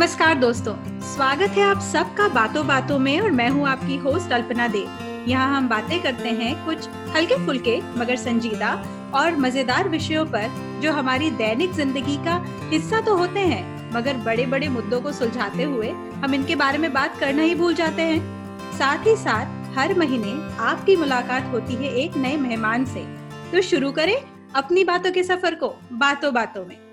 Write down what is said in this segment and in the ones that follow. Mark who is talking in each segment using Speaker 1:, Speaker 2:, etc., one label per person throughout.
Speaker 1: नमस्कार दोस्तों, स्वागत है आप सबका बातों बातों में और मैं हूँ आपकी होस्ट अल्पना देव यहाँ हम बातें करते हैं कुछ हल्के फुल्के, मगर संजीदा और मज़ेदार विषयों पर, जो हमारी दैनिक ज़िंदगी का हिस्सा तो होते हैं, मगर बड़े बड़े मुद्दों को सुलझाते हुए हम इनके बारे में बात करना ही भूल जाते हैं। साथ ही साथ, हर महीने आपकी मुलाकात होती है एक नए मेहमान से। तो शुरू करें अपनी बातों के सफ़र को, बातों बातों में।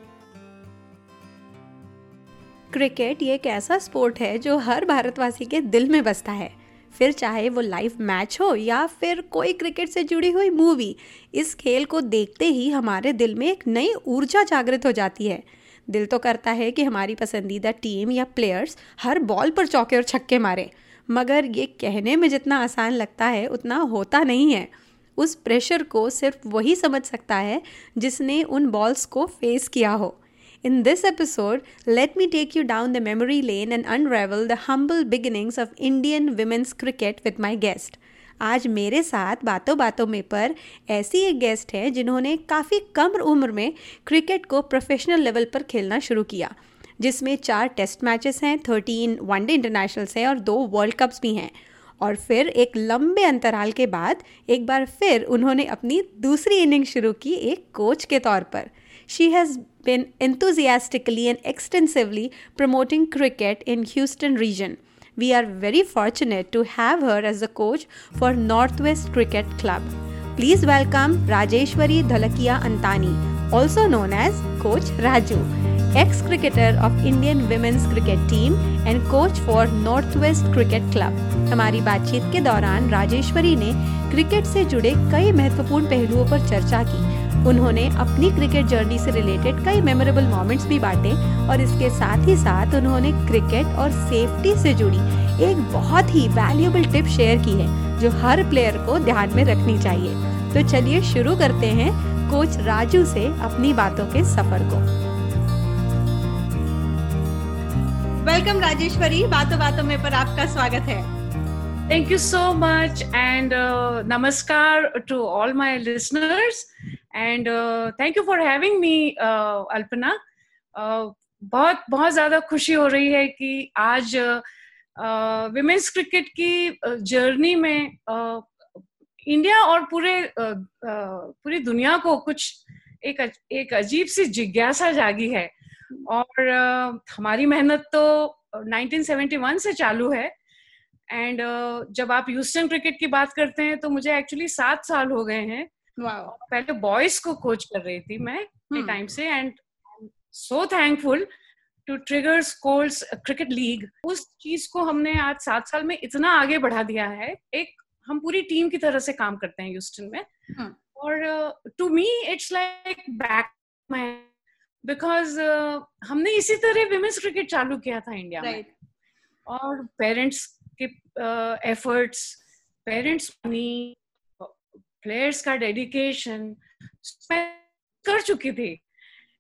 Speaker 1: क्रिकेट ये एक ऐसा स्पोर्ट है जो हर भारतवासी के दिल में बसता है। फिर चाहे वो लाइव मैच हो या फिर कोई क्रिकेट से जुड़ी हुई मूवी, इस खेल को देखते ही हमारे दिल में एक नई ऊर्जा जागृत हो जाती है। दिल तो करता है कि हमारी पसंदीदा टीम या प्लेयर्स हर बॉल पर चौके और छक्के मारे, मगर ये कहने में जितना आसान लगता है, उतना होता नहीं है। उस प्रेशर को सिर्फ़ वही समझ सकता है जिसने उन बॉल्स को फेस किया हो। In this episode, let me take you down the memory lane and unravel the humble beginnings of Indian women's cricket with my guest. आज मेरे साथ बातों बातों में पर ऐसी एक गेस्ट है जिन्होंने काफ़ी कम उम्र में क्रिकेट को प्रोफेशनल लेवल पर खेलना शुरू किया जिसमें चार टेस्ट मैचेस हैं थर्टीन वनडे इंटरनेशनल्स हैं और दो वर्ल्ड कप्स भी हैं और फिर एक लंबे अंतराल के बाद एक बार फिर उन्होंने अपनी दूसरी इनिंग शुरू की एक कोच के तौर पर she has been enthusiastically and extensively promoting cricket in Houston region. We are very fortunate to have her as a coach for Northwest Cricket Club. Please welcome Rajeshwari Dhalakia Antani, also known as Coach Raju, ex-cricketer of Indian women's cricket team and coach for Northwest Cricket Club. हमारी बातचीत के दौरान राजेश्वरी ने cricket से जुड़े कई महत्वपूर्ण पहलुओं पर चर्चा की उन्होंने अपनी क्रिकेट जर्नी से रिलेटेड कई मेमोरेबल मोमेंट्स भी बांटे और इसके साथ ही साथ उन्होंने क्रिकेट और सेफ्टी से जुड़ी एक बहुत ही वैल्यूएबल टिप शेयर की है जो हर प्लेयर को ध्यान में रखनी चाहिए। तो चलिए शुरू करते हैं कोच राजू से अपनी बातों के सफ़र को। वेलकम राजेश्वरी बातों बातों में पर आपका स्वागत है।
Speaker 2: Thank you so much and uh, namaskar to all my. And thank you for having me Alpana बहुत बहुत ज़्यादा खुशी हो रही है कि आज विमेंस uh, क्रिकेट की जर्नी uh, में इंडिया uh, और पूरे uh, पूरी दुनिया को कुछ एक एक अजीब सी जिज्ञासा जागी है। और हमारी मेहनत तो 1971 से चालू है। एंड जब आप ह्यूस्टन क्रिकेट की बात करते हैं तो मुझे एक्चुअली सात साल हो गए हैं। पहले बॉयज़ को कोच कर रही थी मैं टाइम hmm. से and so thankful to trigger scores cricket league उस चीज़ को हमने आज सात साल में इतना आगे बढ़ा दिया है एक हम पूरी टीम की तरह से काम करते हैं ह्यूस्टन में hmm. और to me it's like back because हमने इसी तरह विमेंस क्रिकेट चालू किया था इंडिया right. में और पेरेंट्स के एफर्ट्स पेरेंट्स मनी प्लेयर्स का डेडिकेशन कर चुकी थी।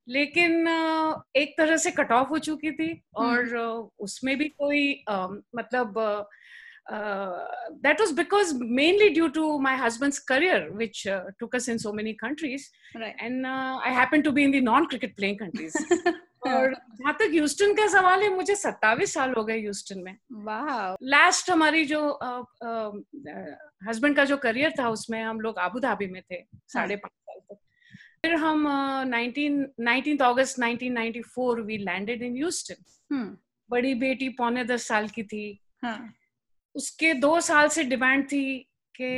Speaker 2: लेकिन एक तरह से कट ऑफ़ हो चुकी थी और हम्म। उसमें भी कोई मतलब that was because mainly due to my husband's career which took us in so many countries and I happen to be in the non cricket playing countries और जहाँ तक ह्यूस्टन का सवाल है मुझे सत्तावीस साल हो गए ह्यूस्टन में। लास्ट हमारी जो हस्बैंड का जो करियर था उसमें हम लोग आबू धाबी में थे हाँ। साढ़े पाँच साल तक। फिर हम nineteen August 1994 we landed in Houston बड़ी बेटी पौने दस साल की थी। हाँ. उसके दो साल से डिमांड थी कि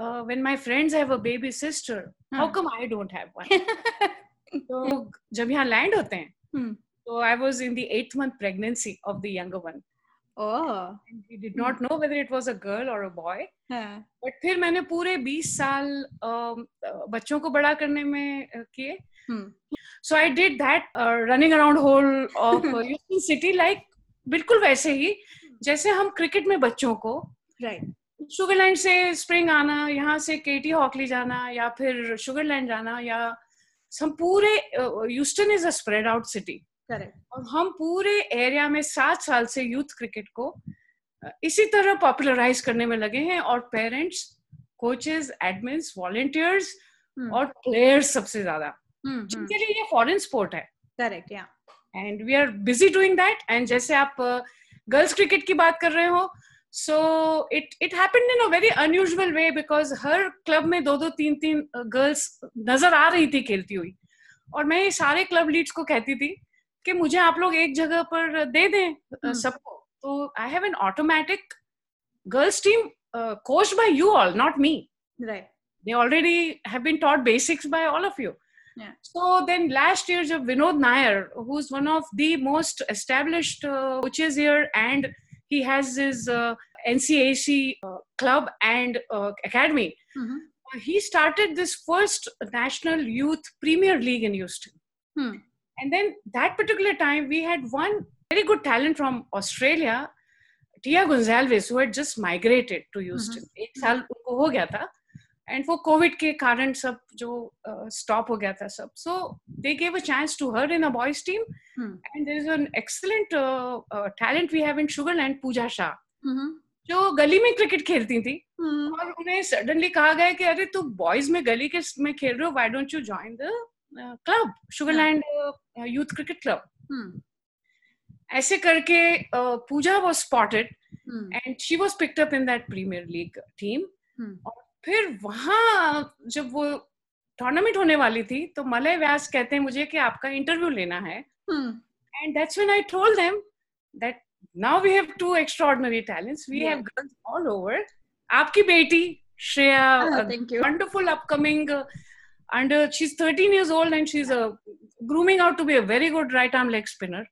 Speaker 2: when my friends have a baby sister how come I don't have one तो जब यहाँ लैंड होते हैं Hmm. So I was in the eighth month pregnancy of the younger one. Oh. And we did not know whether it was a girl or a boy. हाँ. But फिर मैंने पूरे 20 साल बच्चों को बड़ा करने में किए. Hmm. So I did that uh, running around whole of Houston city like बिल्कुल वैसे ही जैसे हम क्रिकेट में बच्चों को राइट शुगरलैंड से स्प्रिंग आना यहाँ से केटी हॉकली जाना या फिर शुगरलैंड जाना या हम पूरे Houston is a spread out city. Correct. और हम पूरे एरिया में सात साल से यूथ क्रिकेट को इसी तरह पॉपुलराइज करने में लगे हैं और पेरेंट्स कोचेस एडमिन्स वॉलेंटियर्स और प्लेयर्स सबसे ज़्यादा। hmm, hmm. जिनके लिए ये फॉरेन स्पोर्ट है।
Speaker 1: करेक्ट या।
Speaker 2: And we are busy doing that. And जैसे आप गर्ल्स uh, क्रिकेट की बात कर रहे हो so it it happened in a very unusual way because her club में दो दो तीन तीन गर्ल्स नज़र आ रही थी खेलती हुई। और मैं सारे क्लब लीड्स को कहती थी कि मुझे आप लोग एक जगह पर दे दें hmm. सबको। तो I have an automatic girls team coach by you all not me
Speaker 3: right
Speaker 2: they already have been taught basics by all of you
Speaker 3: yeah.
Speaker 2: so then last year jab vinod nair who's one of the most established uh, coaches here and he has his uh, ncac uh, club and uh, academy
Speaker 3: mm-hmm.
Speaker 2: he started this first national youth premier league in houston
Speaker 3: hmm.
Speaker 2: and then that particular time we had one very good talent from australia tia gonzalez who had just migrated to houston एक साल उनको हो गया था And वो Covid के कारण सब जो स्टॉप uh, हो गया था सब so they gave a chance to her in a boys team and there is an excellent talent we have in Sugar Land Pooja Shah जो गली में क्रिकेट खेलती थी
Speaker 3: Hmm.
Speaker 2: और उन्हें सडनली कहा गया कि अरे तू बॉयज़ में गली के में खेल रहे हो why don't you join the club Sugar Land youth cricket
Speaker 3: club.
Speaker 2: ऐसे करके Pooja was
Speaker 3: spotted.
Speaker 2: And she was picked up in that premier league team
Speaker 3: Hmm.
Speaker 2: फिर वहाँ जब वो टूर्नामेंट होने वाली थी तो मलय व्यास कहते हैं मुझे कि आपका इंटरव्यू लेना है। And that's when I told them that now we have two extraordinary talents
Speaker 3: we
Speaker 2: have girls all over आपकी बेटी
Speaker 3: Shreya thank
Speaker 2: wonderful upcoming and she is thirteen years old and she is grooming out to be a very good right arm leg spinner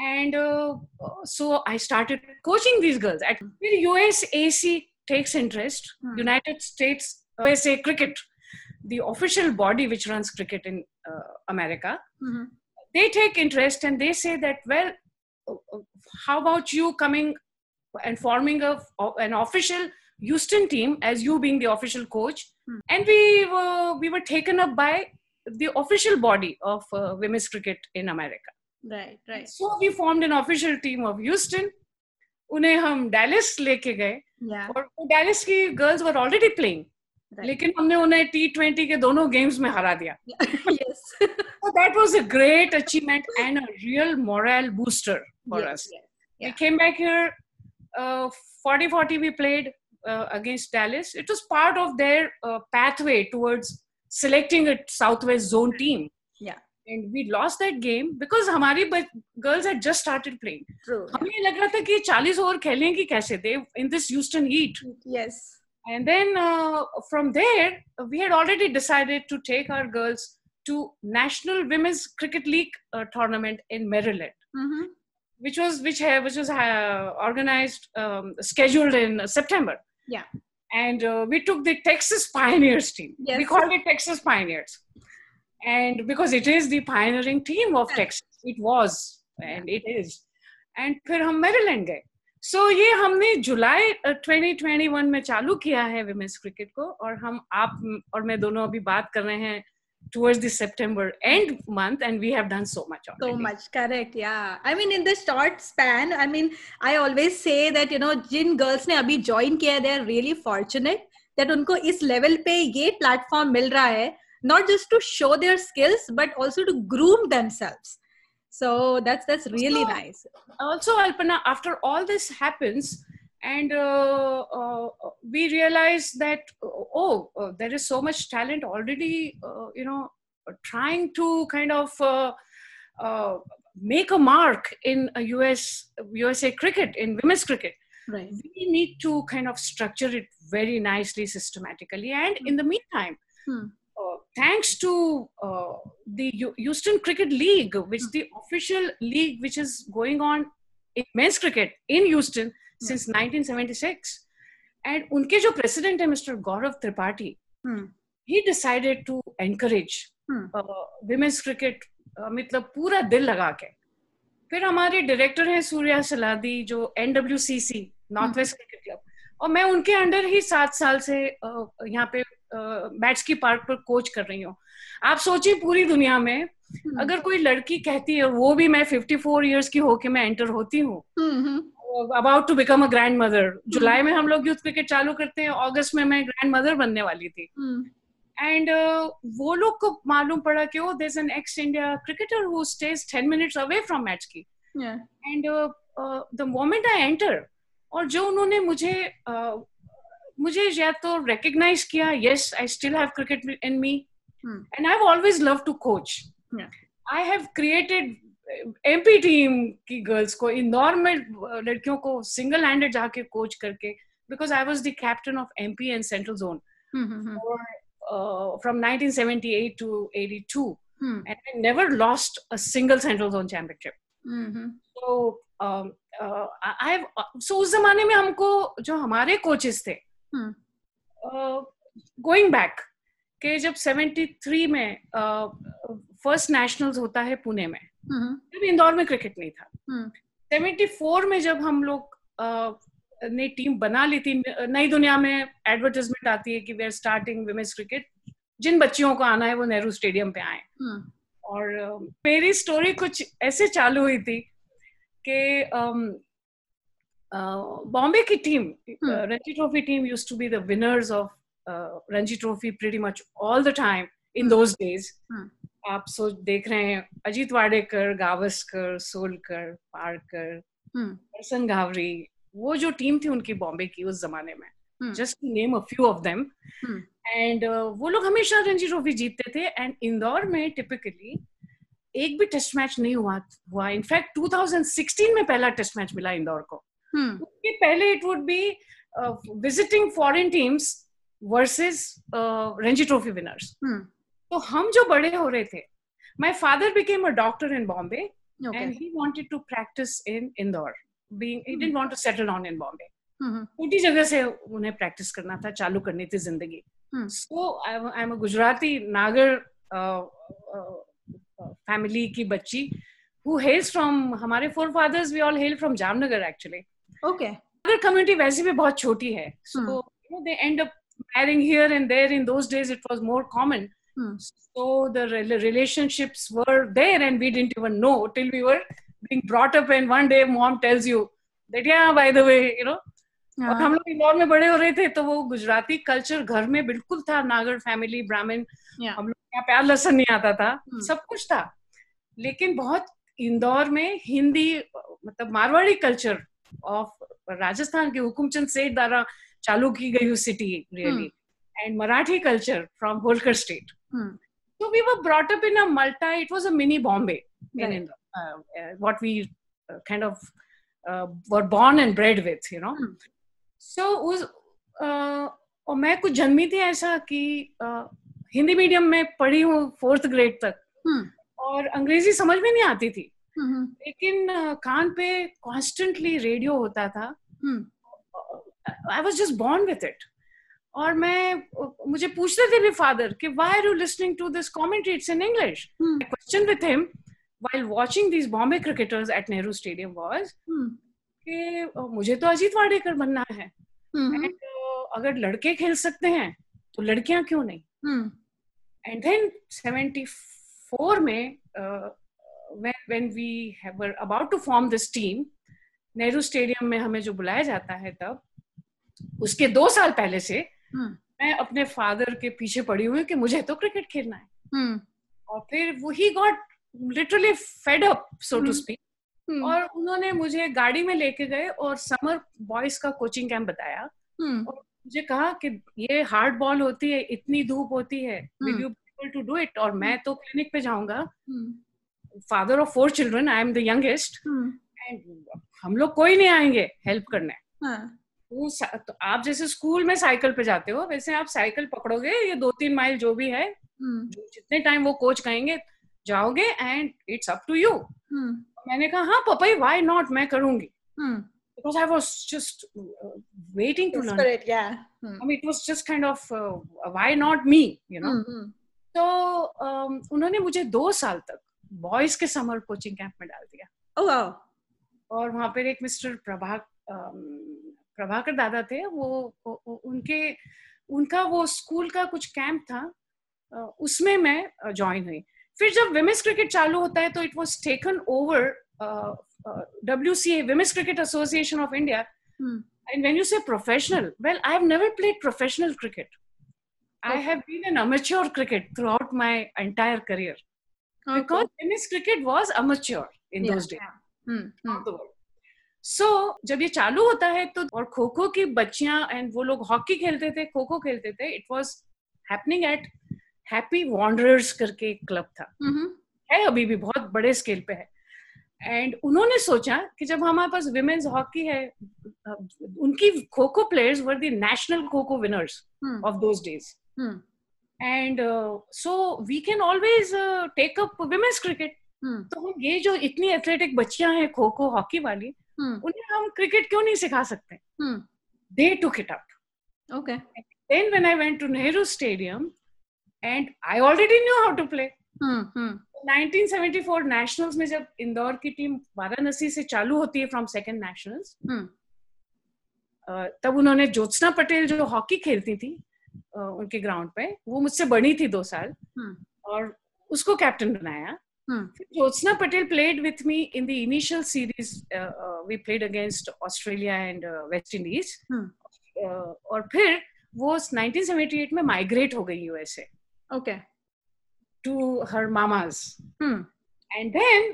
Speaker 2: and so I so I started coaching these फिर at US takes interest.
Speaker 3: Hmm.
Speaker 2: United States USA Cricket, the official body which runs cricket in uh, America,
Speaker 3: Mhm.
Speaker 2: they take interest and they say that well, uh, uh, how about you coming and forming a, an official Houston team as you being the official coach?
Speaker 3: Hmm.
Speaker 2: And we were we were taken up by the official body of uh, women's cricket in America.
Speaker 3: Right. Right.
Speaker 2: So we formed an official team of Houston. उन्हें हम Dallas लेके गए और Dallas की girls were already playing लेकिन हमने उन्हें T twenty के दोनों गेम्स में हरा दिया। That was a great achievement and a real morale booster for us we came back here forty forty we played against Dallas it was part of their pathway towards selecting a south west zone team and we lost that game because हमारी girls had just started playing
Speaker 3: True.
Speaker 2: हमें ये लग रहा था कि 40 over खेलेंगी कैसे they in this Houston heat
Speaker 3: Yes.
Speaker 2: and then uh, from there we had already decided to take our girls to national women's cricket league uh, tournament in maryland
Speaker 3: Mm-hmm.
Speaker 2: which was which ha- which was uh, organized um, scheduled in september
Speaker 3: Yeah.
Speaker 2: and uh, we took the texas pioneers team we
Speaker 3: Yes.
Speaker 2: called it texas pioneers and because it is the pioneering team of texas it was and it is and फिर हम Maryland गए सो so, ये हमने जुलाई uh, 2021 में चालू किया है women's cricket को और हम आप और मैं दोनों अभी बात कर रहे हैं towards the September end month and we have done so much already.
Speaker 3: so much correct yeah i mean in the short span i mean i always say that you know Jin girls ने अभी join किया they are really fortunate that उनको इस level पे ये platform मिल रहा है not just to show their skills but also to groom themselves. So that's that's really
Speaker 2: So-
Speaker 3: nice.
Speaker 2: also alpana after all this happens and uh, uh, we realize that oh uh, there is so much talent already uh, you know trying to kind of uh, uh, make a mark in a us usa cricket in women's cricket.
Speaker 3: Right.
Speaker 2: We need to kind of structure it very nicely systematically and in the meantime
Speaker 3: Hmm.
Speaker 2: Uh, thanks to uh, the houston cricket league which mm-hmm. the official league which is going on in men's cricket in houston mm-hmm. since 1976 and unke jo president hai mr gaurav tripathi
Speaker 3: mm-hmm.
Speaker 2: he decided to encourage
Speaker 3: Hmm.
Speaker 2: uh, women's cricket uh, मतलब पूरा दिल लगा के फिर हमारे director हैं सूर्या सलादी जो N W C C north west cricket club और मैं उनके अंडर ही सात साल से uh, यहाँ पे बैट्स की पार्क पर कोच कर रही हूँ। आप सोचिए पूरी दुनिया में
Speaker 3: Hmm.
Speaker 2: अगर कोई लड़की कहती है वो भी मैं 54 फोर ईयर्स की होके मैं एंटर होती हूँ. About to become a grandmother जुलाई में हम लोग यूथ क्रिकेट चालू करते हैं अगस्त में मैं ग्रैंड मदर बनने वाली थी. एंड uh, वो लोग को मालूम पड़ा कि ओ there an ex India cricketer who stays 10 minutes away from match की। And the moment I enter और जो उन्होंने मुझे uh, मुझे या तो रिकग्नाइज किया yes I still have cricket in me and I have always love to coach I have created MP team की गर्ल्स को इंदौर में uh, लड़कियों को सिंगल हैंडेड जाके कोच करके because I was the captain of MP and central zone from 1978 to 82 hmm. and I never lost a single central zone championship. Mm-hmm. So um, uh, I've so उस जमाने में हमको जो हमारे coaches थे going back के जब 73 में फ़र्स्ट uh, नेशनल्स होता है पुणे में तब इंदौर में क्रिकेट नहीं था। सेवेंटी फोर में जब हम लोग ने टीम बना ली थी नई दुनिया में एडवर्टाइजमेंट आती है कि we are starting women's cricket जिन बच्चियों को आना है वो नेहरू स्टेडियम पे आए। और मेरी स्टोरी कुछ ऐसे चालू हुई थी कि बॉम्बे की team Ranji trophy team used to be the winners of Ranji trophy pretty much all the time in those days आप सोच देख रहे हैं अजीत वाडेकर गावस्कर सोलकर पारकर हरसन घावरी वो जो टीम थी उनकी बॉम्बे की उस जमाने में। Just name a few of them and वो लोग हमेशा रणजी ट्रॉफी जीतते थे एंड इंदौर में टिपिकली एक भी टेस्ट मैच नहीं हुआ हुआ। इनफैक्ट 2016 में पहला टेस्ट मैच मिला इंदौर को। hmm. उसके पहले it would be visiting foreign teams versus Ranji trophy winners तो हम जो बड़े हो रहे थे my father became a doctor in Bombay and he wanted to practise in Indore being he didn't want to settle on in Bombay. छोटी जगह से उन्हें प्रैक्टिस करना था चालू करनी थी ज़िंदगी so I am a Gujarati Nagar family की बच्ची हु हेल्स फ्रॉम हमारे forefathers we all hail from Jamnagar
Speaker 3: actually
Speaker 2: अगर कम्युनिटी वैसे भी बहुत छोटी है so you know they end up marrying here and there in those days it was more common so the relationships were there and we didn't even know till we were being brought up and one day mom tells you that yeah by the way you know और हाँ। हम लोग इंदौर में बड़े हो रहे थे तो वो गुजराती कल्चर घर में बिल्कुल था नागर फैमिली ब्राह्मण हम लोग यहाँ प्यार लसन नहीं आता था hmm. सब कुछ था। लेकिन बहुत इंदौर में हिंदी मतलब मारवाड़ी कल्चर ऑफ़ राजस्थान के हुकुमचंद सेठ द्वारा चालू की गई हुई city really and Marathi culture from Holkar state तो we were brought up in a multi it was a mini Bombay what we kind of were born and bred with you know so उस uh, और मैं कुछ जन्मी थी ऐसा कि uh, Hindi medium में पढ़ी हूँ फोर्थ ग्रेड तक। hmm. और अंग्रेज़ी समझ में नहीं आती थी। Hmm. लेकिन कान पे कॉन्स्टेंटली रेडियो होता था। I was just born with it और मैं मुझे पूछते थे भी फादर कि why are you listening to this commentary it's in English question with him while watching these Bombay cricketers at Nehru Stadium was hmm. कि मुझे तो अजीत वाडेकर बनना है। and, uh, अगर लड़के खेल सकते हैं तो लड़कियाँ क्यों नहीं? एंड देन 74 में uh, when when we have, were about to form this team Nehru stadium में हमें जो बुलाया जाता है तब उसके दो साल पहले से hmm. मैं अपने फादर के पीछे पड़ी हुई कि मुझे तो क्रिकेट खेलना है। hmm. और फिर वो he got literally fed up so to speak और उन्होंने मुझे गाड़ी में लेके गए और समर बॉयज़ का कोचिंग कैंप बताया। hmm. और मुझे कहा कि ये हार्ड बॉल होती है इतनी धूप होती है will you to do it और मैं. तो क्लिनिक पे जाऊँगा। Father of four children I am the youngest and हम लोग कोई नहीं आएँगे हेल्प करने हाँ. वो तो आप जैसे स्कूल में साइकिल पे जाते हो वैसे आप साइकिल पकड़ोगे ये दो तीन माइल जो भी है hmm. जितने टाइम वो कोच कहेंगे जाओगे and it's up to you मैंने कहा हाँ पापा वाई नॉट मैं करूँगी because I was just uh, waiting to learn.
Speaker 3: It, yeah. Hmm.
Speaker 2: I mean, it was just kind of uh, why not me, you know. Hmm. तो um, उन्होंने मुझे दो साल तक बॉयज़ के समर कोचिंग कैंप में डाल दिया।
Speaker 3: Oh, wow.
Speaker 2: और वहाँ पर एक मिस्टर प्रभा प्रभाकर दादा थे वो, वो उनके उनका वो स्कूल का कुछ कैंप था उसमें मैं ज्वाइन हुई। फिर जब विमेंस क्रिकेट चालू होता है तो it was taken over W C A women's cricket association of India and when you say professional well I have never played professional cricket I have been an amateur cricket throughout my entire career
Speaker 3: Okay.
Speaker 2: because women's cricket was amateur in
Speaker 3: Yeah,
Speaker 2: those days.
Speaker 3: Hmm, hmm.
Speaker 2: of the world. So जब ये चालू होता है तो और खो खो की बच्चियाँ and वो लोग हॉकी खेलते थे खो खो खेलते थे it was happening at Happy Wanderers करके एक क्लब था
Speaker 3: Mhm.
Speaker 2: है अभी भी बहुत बड़े स्केल पे है एंड उन्होंने सोचा कि जब हमारे पास विमेन्स हॉकी है उनकी kho kho players were the national
Speaker 3: kho
Speaker 2: kho winners. Of
Speaker 3: those
Speaker 2: days. And so we can always take up women's
Speaker 3: cricket.
Speaker 2: तो हम ये जो इतनी एथलेटिक बच्चियाँ हैं खो खो हॉकी वाली
Speaker 3: Hmm.
Speaker 2: उन्हें हम क्रिकेट क्यों नहीं सिखा सकते. They took it up
Speaker 3: Okay.
Speaker 2: Then when I went to Nehru stadium and I already knew how to play
Speaker 3: Hmm. Hmm.
Speaker 2: 1974 nationals में जब इंदौर की टीम वाराणसी से चालू होती है फ्रॉम सेकंड नेशनल्स. तब उन्होंने ज्योत्सना पटेल जो हॉकी खेलती थी उनके ग्राउंड पे। वो मुझसे बड़ी थी दो साल।
Speaker 3: हम्म।
Speaker 2: और उसको कैप्टन बनाया।
Speaker 3: हम्म।
Speaker 2: Jyotsna Patel played with me in the initial series we played against Australia and West Indies और फिर वो 1978 में माइग्रेट हो गई यूएसए
Speaker 3: ओके
Speaker 2: टू हर मामाज एंड देन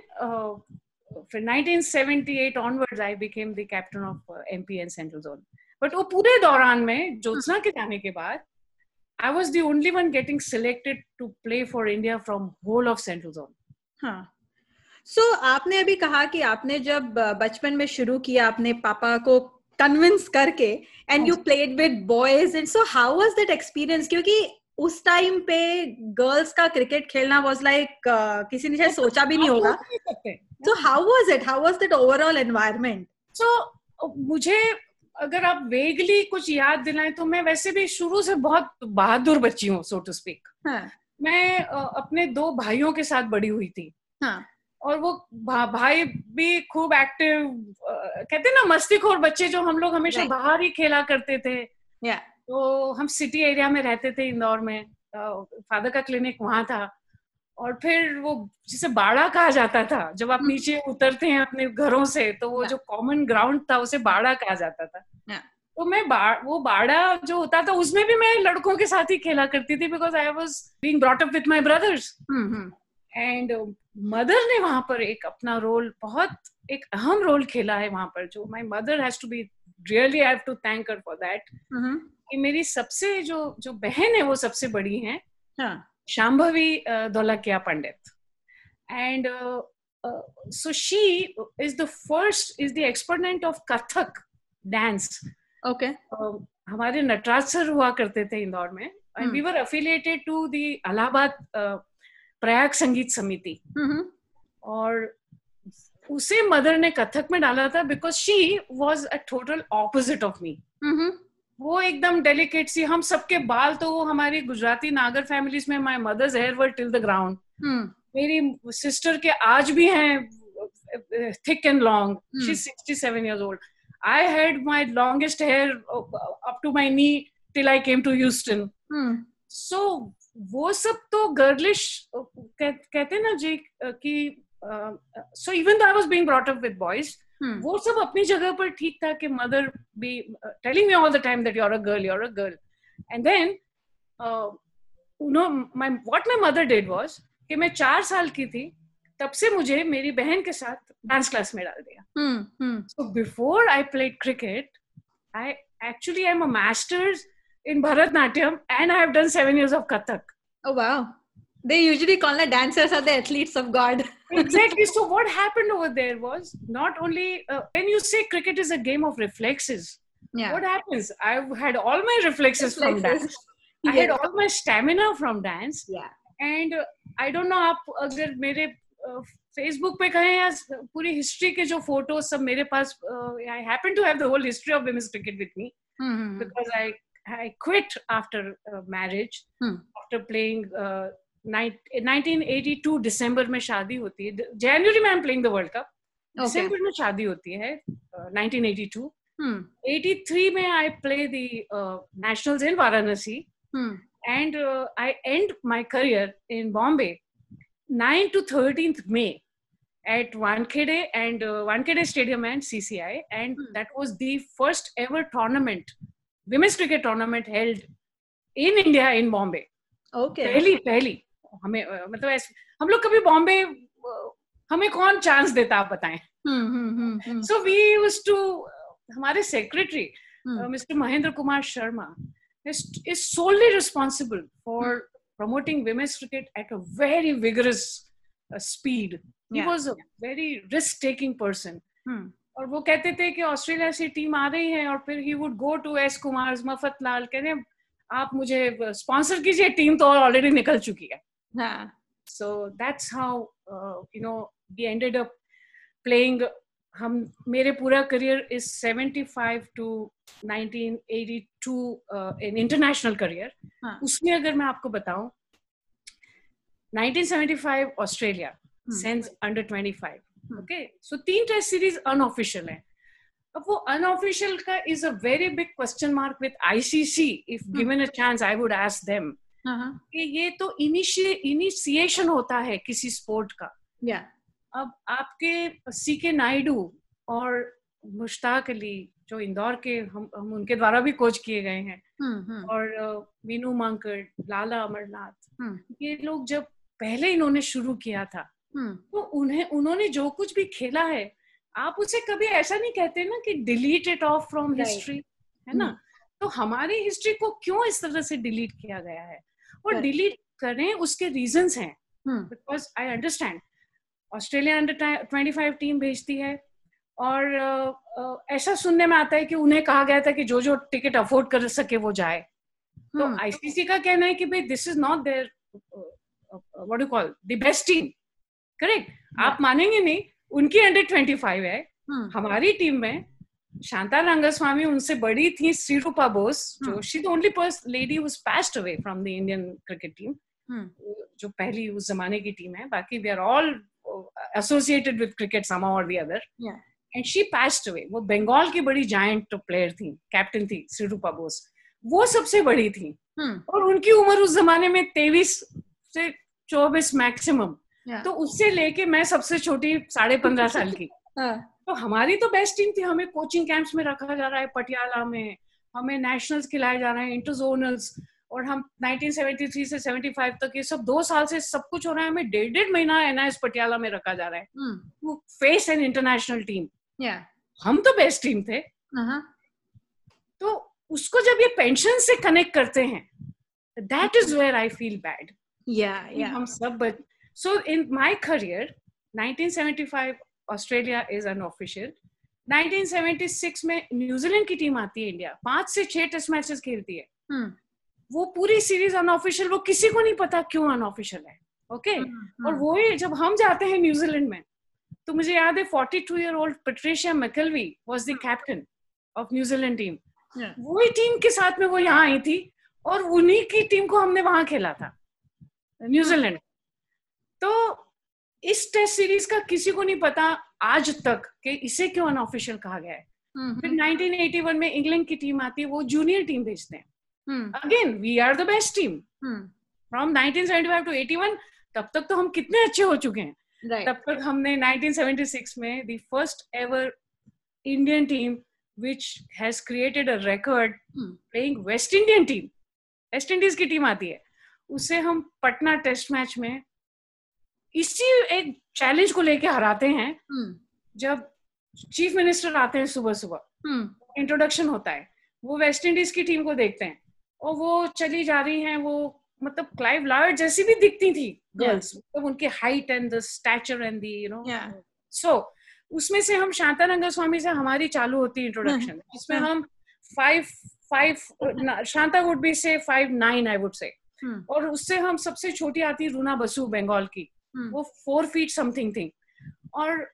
Speaker 2: फिर 1978 onwards I became the captain of MP and central zone but वो पूरे दौरान में हम्म। ज्योत्सना के जाने के बाद I was the only one getting selected to play for India from whole of central zone.
Speaker 3: हाँ सो so, आपने अभी कहा कि आपने जब बचपन में शुरू किया अपने पापा को कन्विंस करके and
Speaker 2: you.
Speaker 3: Played with boys and so how was that experience क्योंकि उस टाइम पे गर्ल्स का क्रिकेट खेलना वाज लाइक like, uh, किसी ने शायद सोचा भी नहीं होगा। So how was it how was that overall environment
Speaker 2: so मुझे अगर आप वेगली कुछ याद दिलाएँ तो मैं वैसे भी शुरू से बहुत बहादुर बच्ची हूँ सो टू स्पीक मैं अपने दो भाइयों के साथ बड़ी हुई थी।
Speaker 3: हाँ।
Speaker 2: और वो भा, भाई भी खूब एक्टिव कहते हैं ना मस्तीखोर बच्चे जो हम लोग हमेशा बाहर ही खेला करते थे।
Speaker 3: Yeah.
Speaker 2: तो हम सिटी एरिया में रहते थे इंदौर में। फादर का क्लिनिक वहाँ था। और फिर वो जिसे बाड़ा कहा जाता था जब आप
Speaker 3: हम्म।
Speaker 2: नीचे उतरते हैं अपने घरों से तो वो जो कॉमन ग्राउंड था उसे बाड़ा कहा जाता था। तो मैं बा, वो बाड़ा जो होता था उसमें भी मैं लड़कों के साथ ही खेला करती थी because I was being brought up with my
Speaker 3: brothers
Speaker 2: and mother ने वहाँ पर एक अपना रोल बहुत एक अहम रोल खेला है वहाँ पर जो my mother has to be really I have to thank her for
Speaker 3: that
Speaker 2: कि मेरी सबसे जो जो बहन है वो सबसे बड़ी है।
Speaker 3: हाँ।
Speaker 2: Shambhavi Daulkia Pandit and so she is the first is the exponent of Kathak dance
Speaker 3: okay
Speaker 2: हमारे नटराज सर हुआ करते थे इंदौर में and we were affiliated to the Allahabad Prayag Sangeet
Speaker 3: Samiti
Speaker 2: और उसे मदर ने कथक में डाला था because she was a total opposite of
Speaker 3: me
Speaker 2: वो एकदम डेलिकेट सी हम सबके बाल तो वो हमारी गुजराती नागर फैमिलीज़ में my mother's hair were till the
Speaker 3: ground
Speaker 2: मेरी सिस्टर के आज भी हैं thick and
Speaker 3: long.
Speaker 2: She is 67 years old. I had my longest hair uh, up to my knee till i came to houston.
Speaker 3: हम्म।
Speaker 2: So वो सब तो girlish कहते ना जी कि so even though I was being brought up with boys
Speaker 3: हम्म
Speaker 2: वो सब अपनी जगह पर ठीक था कि mother be telling me all the time that you are a girl you are a girl and then no my what my mother did was कि मैं चार साल की थी तब से मुझे मेरी बहन के साथ डांस क्लास में डाल दिया
Speaker 3: हम्म
Speaker 2: So before I played cricket, I actually am a master's in Bharatnatyam and I have done seven years of Kathak.
Speaker 3: Oh wow. They usually call the dancers are the athletes of God.
Speaker 2: Exactly. so what happened over there was not only uh, when you say cricket is a game of reflexes,
Speaker 3: Yeah.
Speaker 2: what happens? I've had all my reflexes, from dance. I had all my stamina from dance.
Speaker 3: Yeah.
Speaker 2: And I don't know आप अगर मेरे Facebook पे कहें या पूरी history के जो photos सब मेरे पास I happen to have the whole history of women's cricket with me
Speaker 3: Mm-hmm.
Speaker 2: because I I quit after uh, marriage
Speaker 3: Hmm.
Speaker 2: after playing uh, nine- 1982 दिसंबर में शादी होती है। जनवरी में I playing the world
Speaker 3: cup
Speaker 2: दिसंबर में शादी होती है uh, 1982 83 hmm. में I play the nationals in
Speaker 3: Varanasi
Speaker 2: and I and my career in Bombay 9 to 13th May at Wankhede and Wankhede stadium and CCI and that was the first ever tournament women's cricket tournament held in India in
Speaker 3: Bombay
Speaker 2: पहली पहली हमें मतलब ऐसे हम लोग कभी बॉम्बे हमें कौन चांस देता आप बताएँ? सो वी यूज़ टू हमारे सेक्रेटरी
Speaker 3: हम्म,
Speaker 2: is, is solely responsible for promoting women's cricket at a very vigorous uh, speed. He
Speaker 3: Yeah.
Speaker 2: was a very risk-taking person.
Speaker 3: हम्म,
Speaker 2: और वो कहते थे कि ऑस्ट्रेलिया से टीम आ रही है और फिर he would go to S Kumar Mafatlal कहने आप मुझे स्पॉन्सर कीजिए टीम तो ऑलरेडी निकल चुकी है।
Speaker 3: हाँ
Speaker 2: so that's how uh, you know we ended up playing हम मेरे पूरा career is 75 to 1982 in international
Speaker 3: career.
Speaker 2: उसमें अगर मैं आपको बताऊँ 1975
Speaker 3: Australia
Speaker 2: sends under 25
Speaker 3: hmm.
Speaker 2: Okay so तीन टेस्ट सीरीज़ अनऑफिशियल है। अब वो अनऑफिशियल का is a very big question mark with ICC if given a chance I would
Speaker 3: ask them
Speaker 2: कि ये तो इनिशिएशन होता है किसी स्पोर्ट का।
Speaker 3: या।
Speaker 2: अब आपके सी के नायडू और मुश्ताक अली जो इंदौर के हम हम उनके द्वारा भी कोच किए गए हैं
Speaker 3: हम्म हम्म।
Speaker 2: और मीनू मांकड़ लाला अमरनाथ
Speaker 3: हम्म।
Speaker 2: ये लोग जब पहले इन्होंने शुरू किया था तो उन्हें उन्होंने जो कुछ भी खेला है आप उसे कभी ऐसा नहीं कहते ना कि delete it off
Speaker 3: from
Speaker 2: history है ना? तो हमारी हिस्ट्री को क्यों इस तरह से डिलीट किया गया है? और डिलीट करें उसके रीजन हैं।
Speaker 3: हम्म।
Speaker 2: Because I understand Australia under twenty five team भेजती है। और ऐसा सुनने में आता है कि उन्हें कहा गया था कि जो जो टिकट अफोर्ड कर सके वो जाए। तो
Speaker 3: हम्म,
Speaker 2: आईसीसी का कहना है कि भाई this is not there what you call the best team correct आप मानेंगे नहीं उनकी अंडर ट्वेंटी फाइव है।
Speaker 3: हम्म,
Speaker 2: हमारी टीम में शांता रंगस्वामी उनसे बड़ी थी श्रीरूपा बोस जो
Speaker 3: हम्म।
Speaker 2: She the only person lady was passed away from the Indian cricket team
Speaker 3: hmm,
Speaker 2: जो पहली उस जमाने की टीम है बाकी we are all associated with cricket somehow और the
Speaker 3: other
Speaker 2: end she passed away वो बंगाल की बड़ी जायंट प्लेयर थी कैप्टन थी श्रीरूपा बोस। वो सबसे बड़ी थी।
Speaker 3: हम्म,
Speaker 2: और उनकी उम्र उस जमाने में तेईस से चौबीस मैक्सिमम
Speaker 3: या,
Speaker 2: तो उससे लेके मैं सबसे छोटी साढ़े पंद्रह साल की।
Speaker 3: हाँ,
Speaker 2: तो हमारी तो बेस्ट टीम थी हमें कोचिंग कैंप्स में रखा जा रहा है पटियाला में हमें नेशनल्स खिलाए जा रहे हैं इंटरजोनल्स और हम 1973 से 75 तक ये सब दो साल से सब कुछ हो रहा है हमें डेढ़ डेढ़ महीना एनआईएस पटियाला में रखा जा रहा है। To face an international
Speaker 3: team
Speaker 2: हम तो बेस्ट टीम थे।
Speaker 3: हाँ,
Speaker 2: तो उसको जब ये पेंशन से कनेक्ट करते हैं that is where
Speaker 3: I
Speaker 2: feel
Speaker 3: bad
Speaker 2: हम सब so in my career 1975 Australia is unofficial 1976 में न्यूजीलैंड की टीम आती है इंडिया पाँच से छह टेस्ट मैचेस खेलती है।
Speaker 3: हम्म,
Speaker 2: वो पूरी सीरीज़ अनऑफिशियल वो किसी को नहीं पता क्यों अनऑफिशियल है। ओके
Speaker 3: हम्म,
Speaker 2: और वो ही जब हम जाते हैं न्यूजीलैंड में तो मुझे याद है 42 year old Patricia McKelvey was the captain of New Zealand
Speaker 3: team.
Speaker 2: वही टीम के साथ में वो यहाँ आई थी और उन्हीं की टीम को हमने वहाँ खेला था। न्यूजीलैंड तो इस टेस्ट सीरीज़ का किसी को नहीं पता आज तक कि इसे क्यों अनऑफिशियल कहा गया है।
Speaker 3: हम्म,
Speaker 2: फिर 1981 में इंग्लैंड की टीम आती है वो जूनियर टीम भेजते हैं।
Speaker 3: हम्म,
Speaker 2: again we are the best team
Speaker 3: hmm,
Speaker 2: from 1975 to 81 तब तक तो हम कितने अच्छे हो चुके हैं।
Speaker 3: Right,
Speaker 2: तब तक हमने 1976 में the first ever Indian team which has created a record
Speaker 3: Hmm.
Speaker 2: playing West Indian team West Indies की टीम आती है। उसे हम पटना टेस्ट मैच में इसी एक चैलेंज को लेके हराते हैं।
Speaker 3: हम्म,
Speaker 2: जब चीफ मिनिस्टर आते हैं सुबह सुबह
Speaker 3: हम्म,
Speaker 2: इंट्रोडक्शन होता है वो वेस्ट इंडीज की टीम को देखते हैं और वो चली जा रही हैं वो मतलब क्लाइव लॉयड जैसी भी दिखती थी गर्ल्स मतलब उनकी height and the stature and the you
Speaker 3: know
Speaker 2: so उसमें से हम शांता स्वामी से हमारी चालू होती है इंट्रोडक्शन जिसमें
Speaker 3: हाँ.
Speaker 2: हम five five Shanta would be say five nine I would say
Speaker 3: hmm,
Speaker 2: और उससे हम सबसे छोटी आती रूना बसु बंगाल की।
Speaker 3: हम्म,
Speaker 2: वो फोर फीट समथिंग थी। और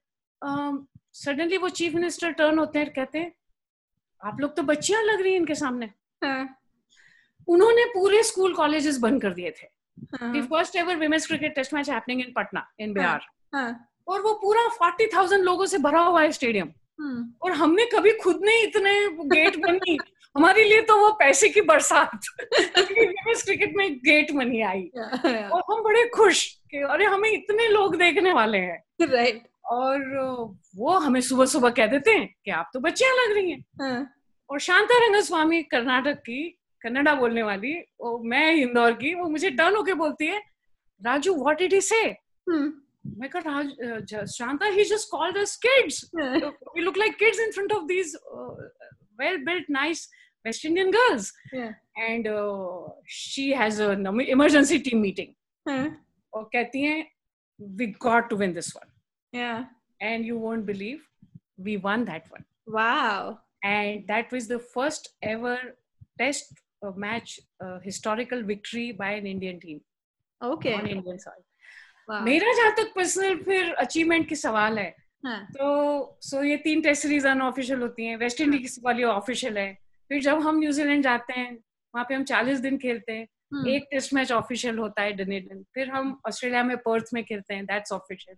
Speaker 2: सडनली वो चीफ मिनिस्टर टर्न होते हैं कहते हैं आप लोग तो बच्चियाँ लग रही हैं इनके सामने।
Speaker 3: हाँ,
Speaker 2: उन्होंने पूरे स्कूल कॉलेजेस बंद कर दिए थे। First ever women's cricket test match happening in Patna in
Speaker 3: Bihar
Speaker 2: और वो पूरा फोर्टी थाउज़ेंड लोगों से भरा हुआ है स्टेडियम
Speaker 3: हम्म,
Speaker 2: और हमने कभी खुद नहीं इतने गेट बनी हमारे लिए तो वो पैसे की बरसात। क्रिकेट में गेट मनी आई।
Speaker 3: Yeah, yeah,
Speaker 2: और हम बड़े खुश कि अरे हमें इतने लोग देखने वाले हैं।
Speaker 3: Right,
Speaker 2: और वो हमें सुबह सुबह कह देते हैं कि आप तो बच्चियाँ लग रही हैं।
Speaker 3: हाँ,
Speaker 2: और शांता रंगस्वामी कर्नाटक की कन्नडा बोलने वाली वो मैं इंदौर की वो मुझे टर्न होके बोलती है राजू व्हाट इट इज़ से मैं कहा Raj Shanta he just called us kids we look like kids in front of These well built nice West Indian girls and she has a emergency team meeting और कहती हैं we got to win this one
Speaker 3: Yeah.
Speaker 2: and you won't believe we won that one
Speaker 3: Wow.
Speaker 2: and that was the first ever test uh, match uh, historical victory by an indian team
Speaker 3: Okay.
Speaker 2: on indian soil
Speaker 3: Wow.
Speaker 2: मेरा जहां तक personal फिर achievement की सवाल है
Speaker 3: हाँ.
Speaker 2: तो सो ये तीन टेस्ट सीरीज़ अनऑफिशियल होती हैं। वेस्ट इंडीज वाली ऑफिशियल है। फिर जब हम न्यूजीलैंड जाते हैं वहाँ पे हम 40 दिन खेलते हैं।
Speaker 3: Hmm.
Speaker 2: एक टेस्ट मैच ऑफिशियल होता है डनेडन फिर हम ऑस्ट्रेलिया में पर्थ में खेलते हैं। That's
Speaker 3: official.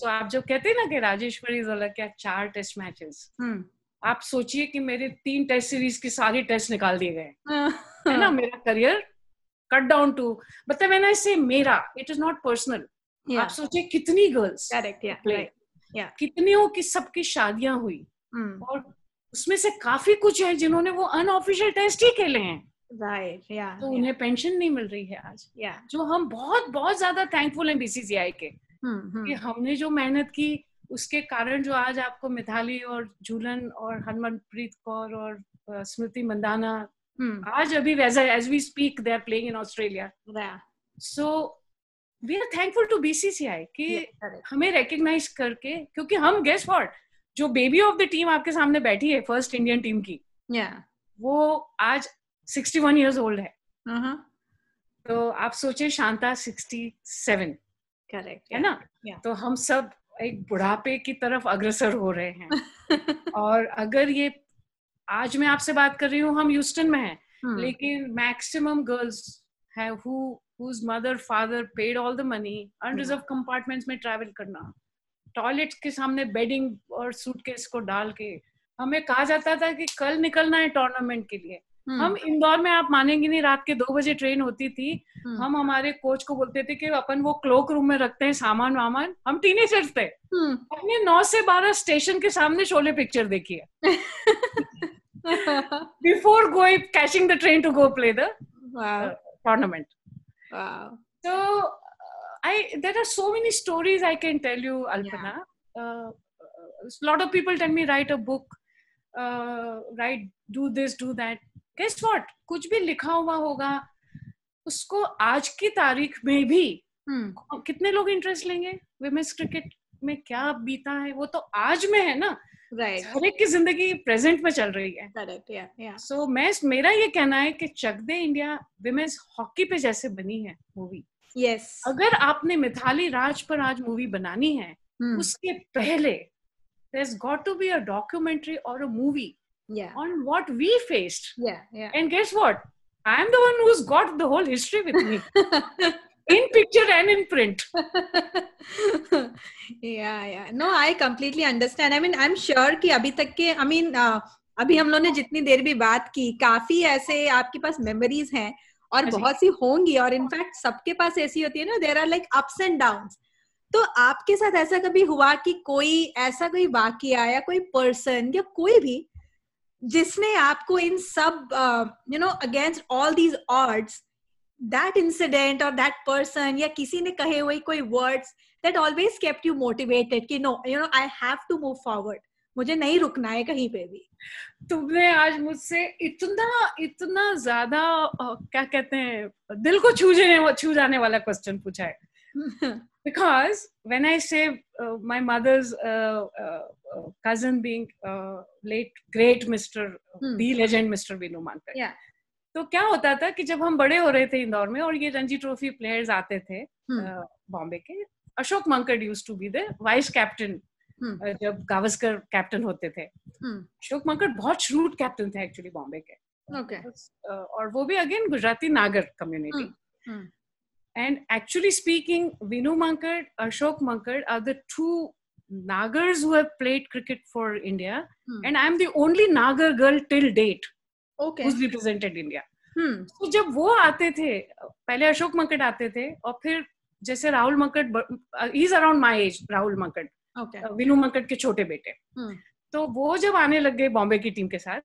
Speaker 2: तो आप जो कहते हैं ना कि राजेश्वरी जोला क्या चार टेस्ट मैचेस
Speaker 3: Hmm.
Speaker 2: आप सोचिए कि मेरे तीन टेस्ट सीरीज़ की सारी टेस्ट निकाल दिए गए। है। ना?
Speaker 3: हाँ.
Speaker 2: मेरा करियर कट डाउन टू मतलब मैंने इससे मेरा इट इज़ नॉट पर्सनल आप सोचिए कितनी गर्ल्स
Speaker 3: Correct. Yeah.
Speaker 2: कितनियों की सबकी शादियाँ हुई
Speaker 3: Hmm.
Speaker 2: और उसमें से काफ़ी कुछ है जिन्होंने वो अनऑफिशियल टेस्ट ही खेले हैं
Speaker 3: Right. Yeah.
Speaker 2: तो
Speaker 3: yeah.
Speaker 2: उन्हें पेंशन नहीं मिल रही है आज
Speaker 3: Yeah.
Speaker 2: जो हम बहुत बहुत ज़्यादा थैंकफुल हैं बीसीसीआई के
Speaker 3: Hmm. Hmm.
Speaker 2: कि हमने जो मेहनत की उसके कारण जो आज आपको मिथाली और झूलन और हरमनप्रीत कौर और स्मृति मंदाना
Speaker 3: Hmm.
Speaker 2: आज अभी वैसा as we speak they are playing in
Speaker 3: Australia
Speaker 2: so we are thankful to BCCI कि
Speaker 3: Yeah.
Speaker 2: हमें रिकग्नाइज करके क्योंकि हम गेस व्हाट जो बेबी ऑफ़ द टीम आपके सामने बैठी है फ़र्स्ट इंडियन टीम की
Speaker 3: Yeah.
Speaker 2: वो आज 61 इयर्स ओल्ड है
Speaker 3: Uh-huh.
Speaker 2: तो आप सोचे शांता 67
Speaker 3: करेक्ट
Speaker 2: है ना
Speaker 3: Yeah.
Speaker 2: तो हम सब एक बुढ़ापे की तरफ़ अग्रसर हो रहे हैं और अगर ये आज मैं आपसे बात कर रही हूँ हम ह्यूस्टन में हैं
Speaker 3: Hmm.
Speaker 2: लेकिन मैक्सिमम गर्ल्स है who whose mother father paid all the money unreserved compartments में ट्रैवल करना। टॉयलेट के सामने बेडिंग और सूटकेस को डाल के हमें कहा जाता था कि कल निकलना है टूर्नामेंट के लिए।
Speaker 3: Hmm.
Speaker 2: हम इंदौर में आप मानेंगे नहीं रात के दो बजे ट्रेन होती थी।
Speaker 3: Hmm.
Speaker 2: हम हमारे कोच को बोलते थे कि अपन वो क्लोक रूम में रखते हैं सामान वामान। हम टीनेजर्स थे।
Speaker 3: Hmm.
Speaker 2: हमने नौ से बारह स्टेशन के सामने शोले पिक्चर देखी है। Before going catching the train to go play
Speaker 3: the
Speaker 2: tournament
Speaker 3: Wow.
Speaker 2: So uh, I there are so many stories I can tell you, Alpana. yeah. Uh, a lot of people tell me write a book, uh, write do this, do that. Guess what? कुछ भी लिखा हुआ होगा उसको आज की तारीख में भी
Speaker 3: Hmm.
Speaker 2: कितने लोग इंटरेस्ट लेंगे विमेंस क्रिकेट में क्या बीता है वो तो आज में है ना राइट की ज़िंदगी प्रेजेंट में चल रही है। सो मैं मेरा ये कहना है कि Chak De India women's hockey पे जैसे बनी है मूवी
Speaker 3: यस
Speaker 2: अगर आपने मिथाली राज पर आज मूवी बनानी है
Speaker 3: hmm.
Speaker 2: उसके पहले got to be a documentary और a movie on what we faced and gets what I am then got the whole history with me in picture and in print.
Speaker 3: Yeah yeah. No i completely understand. I mean i'm sure कि अभी तक के i mean uh, अभी हम लोग ने जितनी देर भी बात की काफ़ी ऐसे आपके पास मेमोरीज हैं और
Speaker 2: हाँ।
Speaker 3: बहुत सी होंगी और इनफैक्ट सबके पास ऐसी होती है ना there are like ups and downs तो आपके साथ ऐसा कभी हुआ कि कोई ऐसा कोई वाकया या कोई पर्सन या कोई भी जिसने आपको इन सब you know against all these odds that incident और दैट पर्सन या किसी ने कहे हुए कोई words that always kept you motivated कि no you know I have to move forward मुझे नहीं रुकना है कहीं पे भी
Speaker 2: तुमने आज मुझसे इतना इतना ज़्यादा क्या कहते हैं दिल को छू जाने छू जाने वाला क्वेश्चन पूछा है because when I say uh, my mother's uh, cousin being uh, late great Mr.
Speaker 3: Hmm.
Speaker 2: the legend Mr. Vinu Mankar.
Speaker 3: Yeah.
Speaker 2: तो क्या होता था कि जब हम बड़े हो रहे थे इंदौर में और ये रणजी ट्रॉफी प्लेयर्स आते थे हम्म। बॉम्बे के Ashok Mankad used to be the vice
Speaker 3: captain
Speaker 2: जब गावस्कर कैप्टन होते थे।
Speaker 3: हम्म।
Speaker 2: अशोक मंकड बहुत श्रूट कैप्टन थे एक्चुअली बॉम्बे के। और वो भी again Gujarati
Speaker 3: Nagar community
Speaker 2: and actually speaking Vinoo Mankad Ashok Mankad are the two Nagars who have played cricket for India and I am the only Nagar girl till date
Speaker 3: okay.
Speaker 2: Represented
Speaker 3: hmm.
Speaker 2: तो जब वो आते थे पहले अशोक मंकड आते थे और फिर जैसे Rahul Mankad is around my age Rahul Mankad
Speaker 3: okay.
Speaker 2: Vinoo Mankad के छोटे बेटे।
Speaker 3: Hmm.
Speaker 2: तो वो जब आने लग गए बॉम्बे की टीम के साथ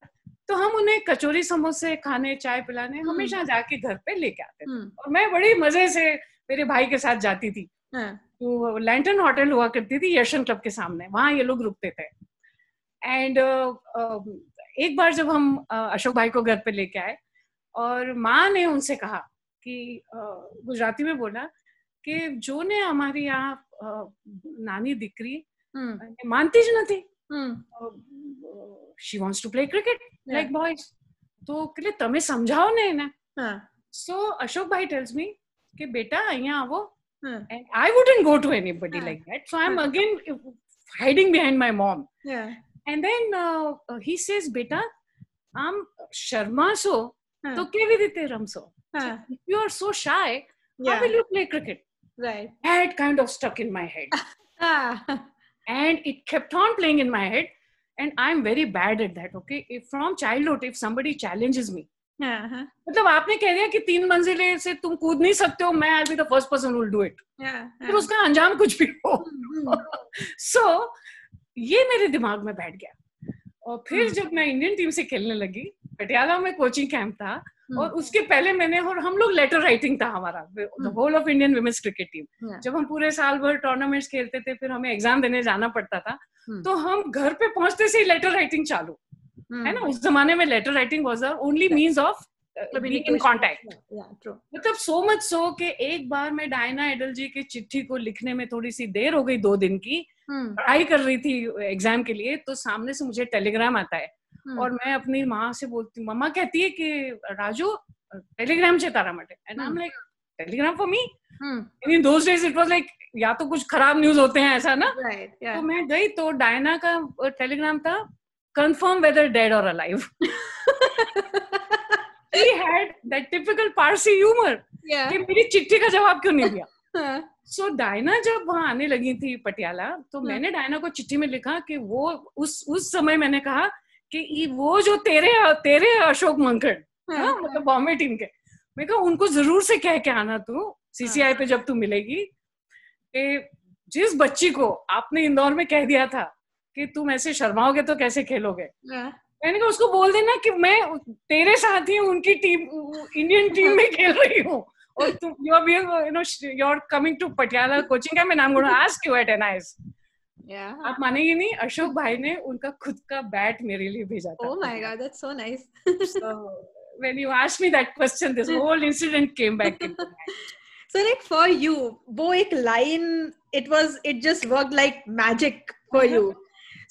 Speaker 2: तो हम उन्हें कचौरी समोसे खाने चाय पिलाने
Speaker 3: हम्म।
Speaker 2: हमेशा जाके घर पे लेके आते थे।
Speaker 3: हम्म,
Speaker 2: और मैं बड़ी मज़े से मेरे भाई के साथ जाती थी।
Speaker 3: हाँ,
Speaker 2: तो लैंटन होटल हुआ करती थी यशन क्लब के सामने वहाँ ये लोग रुकते थे। एंड एक बार जब हम अ, अशोक भाई को घर पे लेके आए और माँ ने उनसे कहा कि अ, गुजराती में बोला कि जो ने हमारी यहाँ अ, नानी दिकरी
Speaker 3: हम्म,
Speaker 2: ने मानती ज નથી
Speaker 3: hmm,
Speaker 2: she wants to play cricket
Speaker 3: Yeah.
Speaker 2: Like boys તો એટલે તમે સમજાવો ને એને
Speaker 3: हाँ,
Speaker 2: સો અશોકભાઈ ટેલ્સ મી કે બેટા અહીંયા આવો
Speaker 3: हाँ,
Speaker 2: and I wouldn't go to anybody
Speaker 3: Huh.
Speaker 2: like that. So I'm
Speaker 3: Huh.
Speaker 2: again hiding behind my mom.
Speaker 3: yeah,
Speaker 2: And then uh, he says, Beta,
Speaker 3: I'm
Speaker 2: Sharma so, to kevi
Speaker 3: dite
Speaker 2: ramso. You are so shy,
Speaker 3: yeah.
Speaker 2: how will you play cricket?
Speaker 3: Right.
Speaker 2: That kind of stuck in my head.
Speaker 3: Ah.
Speaker 2: and it kept on playing in my head. And I'm very bad at that, okay? If from childhood, if somebody challenges me,
Speaker 3: uh-huh.
Speaker 2: मतलब आपने कह दिया कि तीन मंजिले से तुम कूद नहीं सकते हो मैं I be the first person will do
Speaker 3: it
Speaker 2: फिर उसका अंजाम कुछ भी हो
Speaker 3: hmm, hmm.
Speaker 2: सो ये मेरे दिमाग में बैठ गया। और फिर
Speaker 3: हम्म।
Speaker 2: जब मैं इंडियन टीम से खेलने लगी पटियाला में कोचिंग कैंप था
Speaker 3: हम्म,
Speaker 2: और उसके पहले मैंने और हम लोग लेटर राइटिंग था हमारा the. Whole of Indian women's cricket
Speaker 3: team
Speaker 2: जब हम पूरे साल भर टूर्नामेंट्स खेलते थे फिर हमें एग्ज़ाम देने जाना पड़ता था
Speaker 3: हम्म।
Speaker 2: तो हम घर पे पहुँचते से ही लेटर राइटिंग चालू। है ना? उस जमाने में letter writing was the
Speaker 3: only
Speaker 2: means
Speaker 3: of Uh, इन
Speaker 2: मतलब सो मच सो कि एक बार मैं डायना एडल जी की चिट्ठी को लिखने में थोड़ी सी देर हो गई दो दिन की पढ़ाई कर रही थी एग्ज़ाम के लिए तो सामने से मुझे टेलीग्राम आता है। और मैं अपनी माँ से बोलती मम्मा कहती है कि राजू टेलीग्राम से तारा मटे। And
Speaker 3: I
Speaker 2: am like telegram for
Speaker 3: me
Speaker 2: in those days it was like या तो कुछ खराब न्यूज़ होते हैं ऐसा ना। तो मैं गई तो डायना का टेलीग्राम था कंफर्म वेदर डेड और alive he had that typical
Speaker 3: Yeah.
Speaker 2: कि मेरी चिट्ठी का जवाब क्यों नहीं दिया?
Speaker 3: हाँ,
Speaker 2: सो so, डायना जब वहाँ आने लगी थी पटियाला तो
Speaker 3: हम्म।
Speaker 2: मैंने डायना को चिट्ठी में लिखा कि वो उस उस समय मैंने कहा कि वो जो तेरे तेरे अशोक मंकड़ हाँ,
Speaker 3: हाँ,
Speaker 2: मतलब बॉम्बे टीम के मैं कहा उनको ज़रूर से कह के आना तू सीसीआई पे जब तू मिलेगी कि जिस बच्ची को आपने इंदौर में कह दिया था कि तुम ऐसे शर्माओगे तो कैसे खेलोगे?
Speaker 3: हाँ,
Speaker 2: मैंने कहा उसको बोल देना कि मैं तेरे साथ ही उनकी टीम इंडियन टीम में खेल रही हूँ और तुम you are you know you are coming to Patiala coaching camp and I am gonna ask you at NIS
Speaker 3: yeah.
Speaker 2: आप मानेंगे नहीं अशोक भाई ने उनका खुद का बैट मेरे लिए भेजा था
Speaker 3: Oh my god, that's so nice.
Speaker 2: so when you asked me that question this whole incident came back into my.
Speaker 3: So like for you, वो एक line, it was it just worked like magic for you.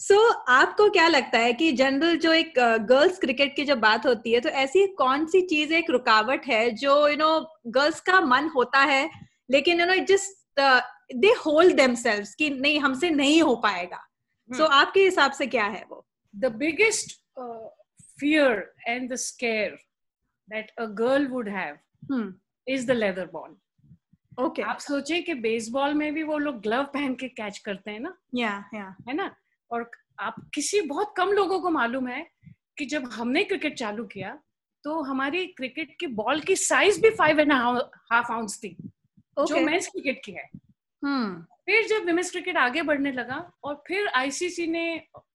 Speaker 3: So आपको क्या लगता है कि general जो एक girls cricket की जब बात होती है तो ऐसी कौन सी चीज़ एक रुकावट है जो यू नो गर्ल्स का मन होता है लेकिन you know it just they hold themselves कि नहीं हमसे नहीं हो पाएगा। सो
Speaker 2: Hmm.
Speaker 3: आपके हिसाब से क्या है वो?
Speaker 2: The biggest fear and the scare that a girl would have
Speaker 3: hmm
Speaker 2: is the leather ball.
Speaker 3: Okay
Speaker 2: आप सोचे कि बेसबॉल में भी वो लोग ग्लव पहन के कैच करते हैं ना?
Speaker 3: या या
Speaker 2: है ना? और आप किसी बहुत कम लोगों को मालूम है कि जब हमने क्रिकेट चालू किया तो हमारी क्रिकेट की बॉल की साइज़ भी फाइव एंड हाफ़ आउंस थी okay.
Speaker 3: जो
Speaker 2: मेंस क्रिकेट की है।
Speaker 3: हम्म।
Speaker 2: फिर जब विमेंस क्रिकेट आगे बढ़ने लगा और फिर आईसीसी ने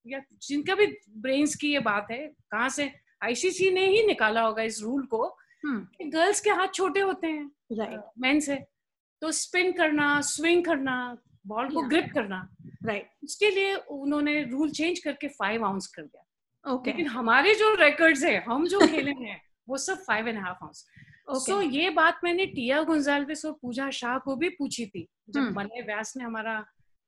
Speaker 2: या जिनका भी ब्रेन्स की ये बात है कहाँ से आईसीसी ने ही निकाला होगा इस रूल को
Speaker 3: हम्म।
Speaker 2: कि गर्ल्स के हाथ छोटे होते हैं
Speaker 3: राइट
Speaker 2: मेन से तो स्पिन करना स्विंग करना बॉल को ग्रिप करना
Speaker 3: राइट
Speaker 2: उसके लिए उन्होंने रूल चेंज करके फाइव आउंस कर दिया।
Speaker 3: ओके
Speaker 2: लेकिन हमारे जो रिकॉर्ड्स है हम जो खेले हैं वो सब five and half ounce so ये बात मैंने टिया गुंजाल्विस और पूजा शाह को भी पूछी थी जब
Speaker 3: हम्म।
Speaker 2: मलय व्यास ने हमारा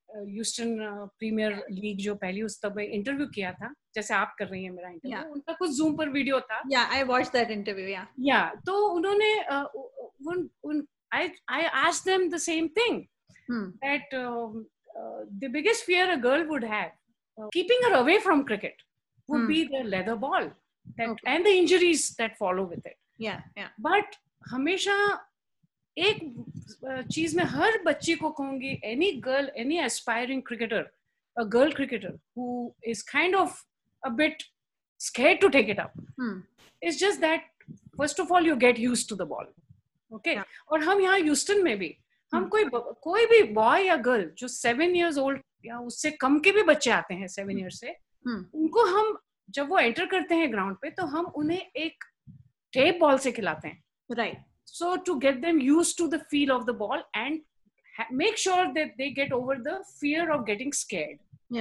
Speaker 2: ह्यूस्टन प्रीमियर लीग जो पहली उस तब इंटरव्यू किया था जैसे आप कर रही हैं मेरा इंटरव्यू
Speaker 3: Yeah.
Speaker 2: उनका कुछ जूम पर वीडियो था।
Speaker 3: या आई वॉच दैट इंटरव्यू या
Speaker 2: या तो उन्होंने उन उन I I asked them the same thing
Speaker 3: hmm
Speaker 2: that um, uh, the biggest fear a girl would have uh, keeping her away from cricket would
Speaker 3: Hmm.
Speaker 2: be the leather ball that
Speaker 3: Okay.
Speaker 2: and the injuries that follow with it
Speaker 3: या या
Speaker 2: but हमेशा एक uh, चीज में हर बच्ची को कहूंगी any girl any aspiring cricketer a girl cricketer who is kind of a bit scared to take it up
Speaker 3: hmm
Speaker 2: it's just that first of all you get used to the ball okay
Speaker 3: Yeah.
Speaker 2: और हम यहाँ Houston में भी हम
Speaker 3: हम्म।
Speaker 2: कोई कोई भी boy या गर्ल जो सेवन इयर्स ओल्ड या उससे कम के भी बच्चे आते हैं सेवन इयर्स हम्म। से
Speaker 3: हम्म।
Speaker 2: उनको हम जब वो एंटर करते हैं ग्राउंड पे तो हम उन्हें एक टेप बॉल से खिलाते हैं।
Speaker 3: Right
Speaker 2: so to get them used to the feel of the ball and make sure that they get over the fear of getting scared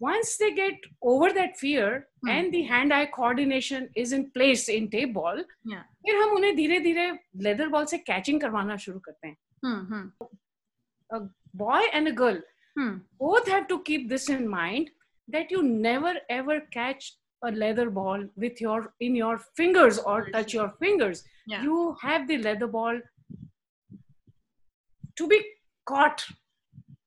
Speaker 2: once they get over that fear and the hand eye coordination is in place in tape ball फिर हम उन्हें धीरे धीरे leather ball से catching करवाना शुरू करते हैं।
Speaker 3: हम्म हम्म
Speaker 2: boy and a girl
Speaker 3: hmm
Speaker 2: both have to keep this in mind that you never ever catch a leather ball with your in your fingers or touch your fingers
Speaker 3: Yeah.
Speaker 2: you have the leather ball to be caught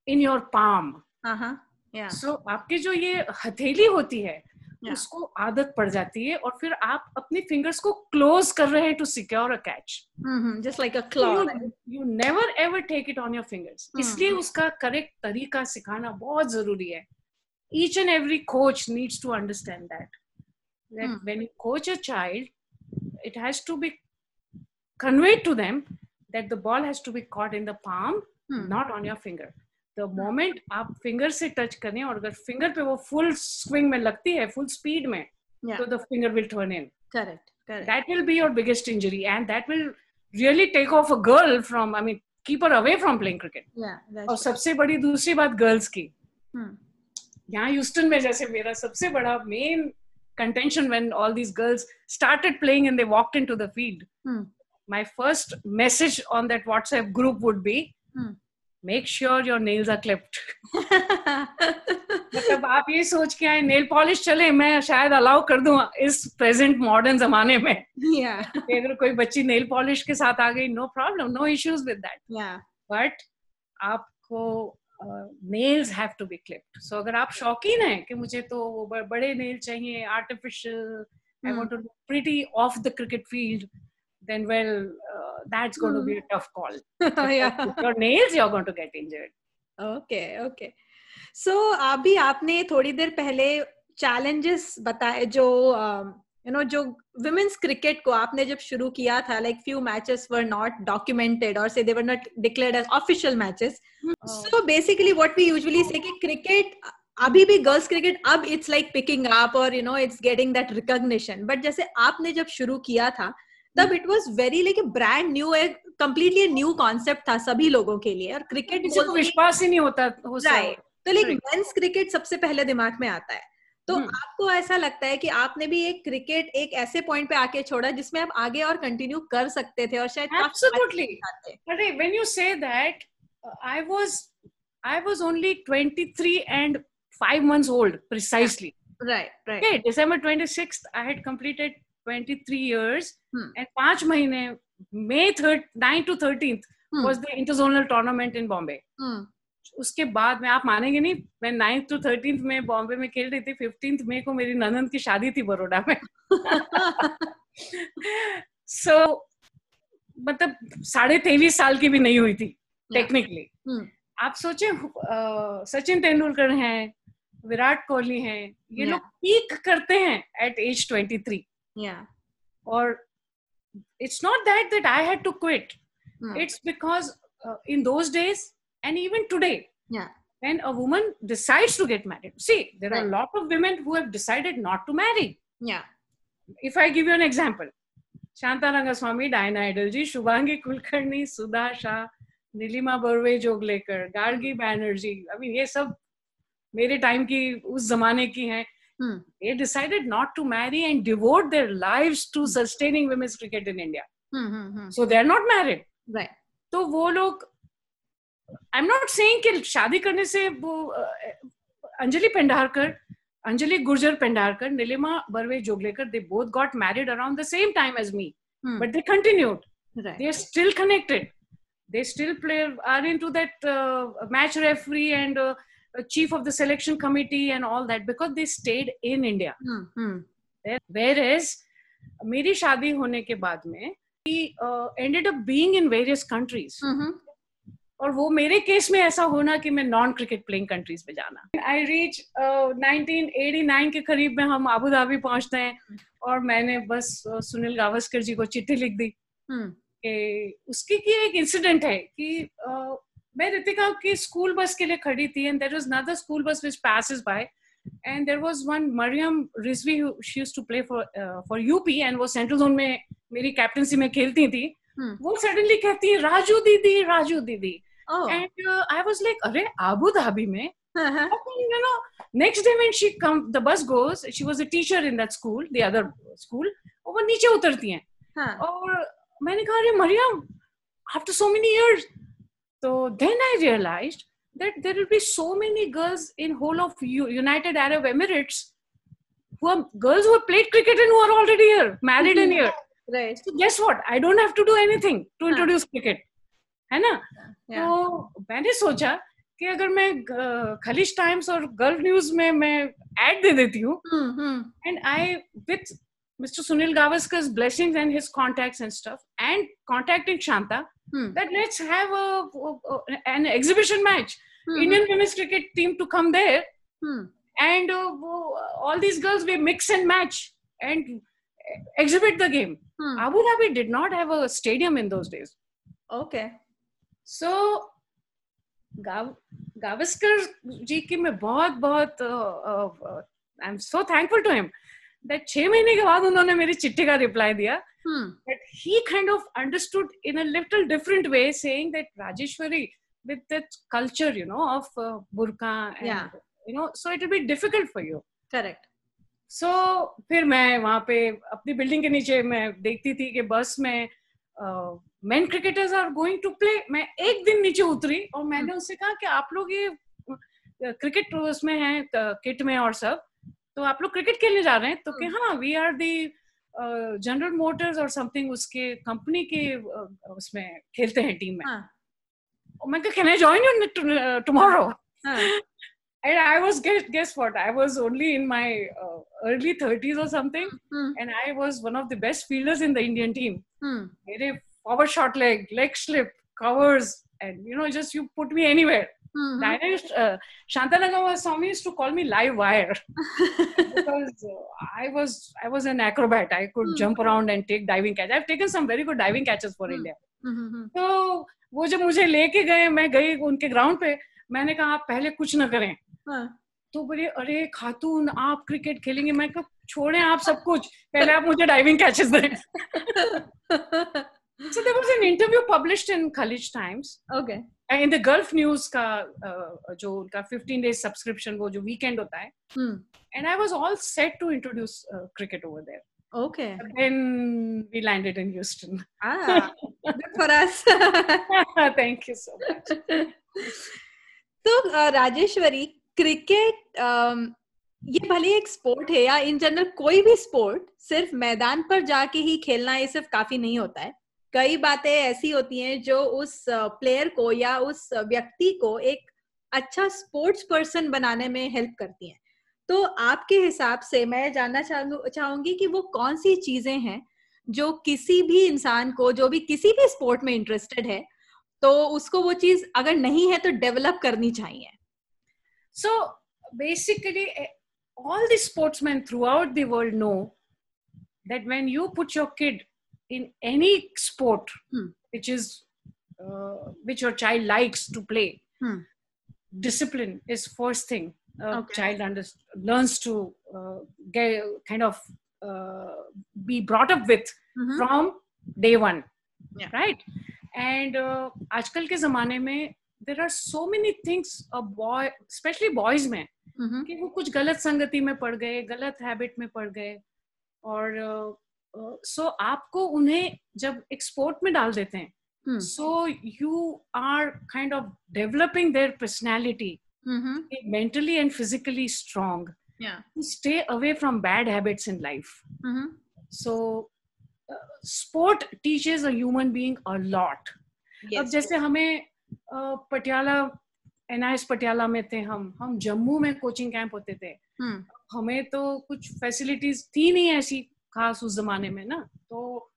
Speaker 2: in your palm
Speaker 3: हाँ हाँ या
Speaker 2: so आपके जो ये हथेली होती है
Speaker 3: Yeah.
Speaker 2: उसको आदत पड़ जाती है और फिर आप अपनी फिंगर्स को क्लोज कर रहे हैं to secure a
Speaker 3: catch hmm just like a
Speaker 2: claw you never ever take it on your
Speaker 3: fingers.
Speaker 2: इसलिए उसका करेक्ट तरीका सिखाना बहुत ज़रूरी है each and every coach needs to understand that that
Speaker 3: Hmm.
Speaker 2: when you coach a child it has to be conveyed to them that the ball has to be caught in the palm
Speaker 3: Hmm.
Speaker 2: not on your finger the moment आप finger से touch करें और अगर finger पे वो full swing में लगती है फुल स्पीड में तो the finger will turn
Speaker 3: in correct
Speaker 2: that will be your biggest injury and that will really take off a girl from I mean keeper away from playing cricket और सबसे बड़ी दूसरी बात गर्ल्स की। यहाँ Houston में जैसे मेरा सबसे बड़ा main contention when all these girls started playing in the walk in to the field my first message on that WhatsApp group would be make sure your nails are clipped. मतलब आप ये सोच के आए नेल पॉलिश चले मैं शायद allow कर दूँ इस प्रेजेंट मॉडर्न जमाने में। कि अगर कोई बच्ची नेल पॉलिश के साथ आ गई no problem no issues with
Speaker 3: that
Speaker 2: but आपको nails have to be clipped so अगर आप शौकीन हैं कि मुझे तो वो बड़े नेल चाहिए artificial
Speaker 3: I.
Speaker 2: Want to look pretty of the cricket field then well uh, that's going mm. to be a tough call.
Speaker 3: या
Speaker 2: With your nails you're going to get injured.
Speaker 3: Okay okay so अभी आपने थोड़ी देर पहले challenges बताए जो you know जो women's cricket को आपने जब शुरू किया था like few matches were not documented और say they were not declared as official matches so basically what we usually say कि क्रिकेट अभी भी गर्ल्स क्रिकेट अब इट्स लाइक पिकिंग अप और you know it's getting that recognition but जैसे आपने जब शुरू किया था तब it was very like brand new एक कंप्लीटली न्यू कॉन्सेप्ट था सभी लोगों के लिए और क्रिकेट
Speaker 2: को विश्वास ही नहीं होता हो
Speaker 3: राइट तो लाइक. मेंस क्रिकेट सबसे पहले दिमाग में आता है तो
Speaker 2: हम्म।
Speaker 3: आपको ऐसा लगता है कि आपने भी एक क्रिकेट एक ऐसे पॉइंट पे आके छोड़ा जिसमें आप आगे और कंटिन्यू कर सकते थे और शायद
Speaker 2: hey, when you say that, uh, I was I was only 23 and five months old precisely.
Speaker 3: Right, right.
Speaker 2: Okay, December 26th, I had completed 23 years,
Speaker 3: Hmm.
Speaker 2: and पाँच महीने May 3rd, 9 to 13th
Speaker 3: Hmm.
Speaker 2: was the interzonal tournament in Bombay.
Speaker 3: Hmm.
Speaker 2: उसके बाद में आप मानेंगे नहीं मैं ninth to thirteenth में बॉम्बे में खेल रही थी फिफ्टींथ मई को मेरी ननंद की शादी थी बड़ोड़ा में सो so, मतलब साढ़े तेईस साल की भी नहीं हुई थी टेक्निकली
Speaker 3: Hmm.
Speaker 2: आप सोचे सचिन तेंदुलकर हैं विराट कोहली हैं ये
Speaker 3: Yeah.
Speaker 2: लोग पीक करते हैं at age twenty three
Speaker 3: yeah.
Speaker 2: और it's not that that I had to quit
Speaker 3: Hmm.
Speaker 2: it's because uh, in those days and even today
Speaker 3: Yeah.
Speaker 2: when a woman decides to get married see there are a
Speaker 3: Right.
Speaker 2: lot of women who have decided not to marry
Speaker 3: Yeah.
Speaker 2: if i give you an example shanta rangaswamy diana idolji shubhangi kulkarni sudha shah Nilima Barve Joglekar Gargi Banerjee I mean ये सब मेरे time की उस जमाने की हैं
Speaker 3: Hmm.
Speaker 2: they decided not to marry and devote their lives to sustaining women's cricket in india
Speaker 3: Hmm, hmm, hmm.
Speaker 2: so they are not married
Speaker 3: Right.
Speaker 2: तो वो लोग आई एम नॉट सेइंग कि शादी करने से वो अ, Anjali Pendharkar Anjali Gurjar Pendharkar Nilima Barve Joglekar they both got married around the same time as me
Speaker 3: Hmm.
Speaker 2: But they continued
Speaker 3: right.
Speaker 2: they are still connected they still play are into that uh, match referee and uh, chief of the selection committee and all that because they stayed in india
Speaker 3: Hmm, hmm.
Speaker 2: whereas मेरी शादी होने के बाद में he uh, ended up being in various countries
Speaker 3: Mhm.
Speaker 2: और वो मेरे case में ऐसा होना कि मैं नॉन क्रिकेट प्लेइंग कंट्रीज़ में जाना आई रीच 1989 के करीब में हम अबू धाबी पहुँचते हैं और मैंने बस uh, सुनील गावस्कर जी को चिट्ठी लिख दी
Speaker 3: Hmm.
Speaker 2: कि उसकी की एक इंसिडेंट है कि uh, मैं रितिका की स्कूल बस के लिए खड़ी थी and there was another school bus which pass by and there was one Mariam Rizvi to play for for UP and वो सेंट्रल जोन में मेरी कैप्टनसी में खेलती थी।
Speaker 3: hmm.
Speaker 2: वो सडनली कहती है राजू दीदी राजू दीदी। एंड आई वॉज़ लाइक अरे आबू धाबी में? Next day when she come the bus goes she was a teacher in that school the other school वो नीचे उतरती है। और मैंने कहा अरे Maryam after so many years so then I realized that there will be so many girls in whole of U- United Arab Emirates who are girls who have played cricket and who are already here married and here
Speaker 3: Right.
Speaker 2: so guess what I don't have to do anything to
Speaker 3: हाँ.
Speaker 2: introduce cricket है ना
Speaker 3: Yeah.
Speaker 2: तो मैंने सोचा कि अगर मैं अ, Khaleej Times और गल्फ न्यूज में मैं ऐड दे देती हूँ
Speaker 3: Hmm, hmm.
Speaker 2: and I, with Mr. Sunil Gavaskar's blessings and his contacts and stuff, and contacting Shanta,
Speaker 3: Hmm.
Speaker 2: that let's have a, a- an exhibition match.
Speaker 3: Hmm,
Speaker 2: Indian women's cricket team to come there,
Speaker 3: hmm.
Speaker 2: and uh, all these girls we mix and match and exhibit the game.
Speaker 3: Hmm.
Speaker 2: Abu Dhabi did not have a stadium in those days.
Speaker 3: Okay.
Speaker 2: So गाव गावस्कर जी की मैं बहुत बहुत I am so thankful to him That छह महीने के बाद उन्होंने मेरी चिट्ठी का रिप्लाई दिया। But he kind of understood in a little different way saying that Rajeshwari with that culture you know of
Speaker 3: बुरका
Speaker 2: you know so it will be difficult for you
Speaker 3: correct
Speaker 2: so फिर मैं वहाँ पे अपनी building के नीचे मैं देखती थी कि बस में men cricketers are going to play मैं एक दिन नीचे उतरी और मैंने हम्म। उससे कहा कि आप लोग ये क्रिकेट उसमें है किट में और सब। तो आप लोग क्रिकेट खेलने जा रहे हैं तो कि हाँ we are the General Motors और समथिंग उसके कंपनी के uh, उसमें खेलते हैं टीम में
Speaker 3: हाँ.
Speaker 2: और can I join you tomorrow
Speaker 3: हाँ.
Speaker 2: and I was guess guess what? I was only in my uh, early 30s or something,
Speaker 3: Hmm.
Speaker 2: and I was one of the best fielders in the Indian team.
Speaker 3: Hmm.
Speaker 2: Mere forward shot leg, leg slip, covers, and you know, just you put me anywhere.
Speaker 3: Hmm.
Speaker 2: I used, uh, Shantanagama Swami used to call me live wire because uh, I was I was an acrobat. I could
Speaker 3: mm-hmm.
Speaker 2: jump around and take diving catch. I've taken some very good diving catches for
Speaker 3: Hmm.
Speaker 2: India.
Speaker 3: Hmm, hmm,
Speaker 2: तो वो जब मुझे लेके गए मैं गई उनके ground पे मैंने कहा आप पहले कुछ न करें
Speaker 3: हाँ.
Speaker 2: तो बोले अरे खातून आप क्रिकेट खेलेंगे मैं कहा छोड़ें आप सब कुछ पहले आप मुझे डाइविंग कैचेस दें so there was an interview published in Khalij Times
Speaker 3: okay.
Speaker 2: In the Gulf News का जो उनका फिफ्टीन डेज़ सब्सक्रिप्शन वो जो वीकेंड होता है and I was all set to introduce cricket over there
Speaker 3: okay
Speaker 2: thank you so much
Speaker 3: तो Rajeshwari cricket ये भले एक स्पोर्ट है या इन जनरल कोई भी स्पोर्ट सिर्फ़ मैदान पर जाके ही खेलना ये सिर्फ़ काफ़ी नहीं होता है। कई बातें ऐसी होती हैं जो उस प्लेयर को या उस व्यक्ति को एक अच्छा स्पोर्ट्स पर्सन बनाने में हेल्प करती हैं। तो आपके हिसाब से मैं जानना चाहूं- चाहूँगी कि वो कौन सी चीज़ें हैं जो किसी भी इंसान को, जो भी किसी भी स्पोर्ट में इंटरेस्टेड है तो उसको वो चीज़ अगर नहीं है तो डेवलप करनी चाहिए।
Speaker 2: So basically all the the sportsmen throughout the world know that when you put your kid in any sport,
Speaker 3: Hmm.
Speaker 2: which is uh, which your child likes to play,
Speaker 3: Hmm.
Speaker 2: discipline is first thing. A
Speaker 3: Okay.
Speaker 2: child under, learns to uh, get kind of uh, be brought up with from day one
Speaker 3: Yeah.
Speaker 2: right and uh, आजकल के जमाने में there are so many things a boy especially boys में
Speaker 3: हम्म,
Speaker 2: कि वो कुछ गलत संगति में पड़ गए गलत हैबिट में पड़ गए और सो so आपको उन्हें जब एक स्पोर्ट में डाल देते हैं
Speaker 3: हम्म,
Speaker 2: so you are kind of developing their
Speaker 3: personality
Speaker 2: mentally and physically physically stay away from bad habits in life
Speaker 3: so sport life.
Speaker 2: so uh, sport teaches a human being a lot. अब जैसे हमें अ, Patiala NIS Patiala में थे हम हम जम्मू में coaching camp होते थे।
Speaker 3: हम्म,
Speaker 2: हमें तो कुछ फैसिलिटीज़ थी नहीं ऐसी। खास उस जमाने में ना तो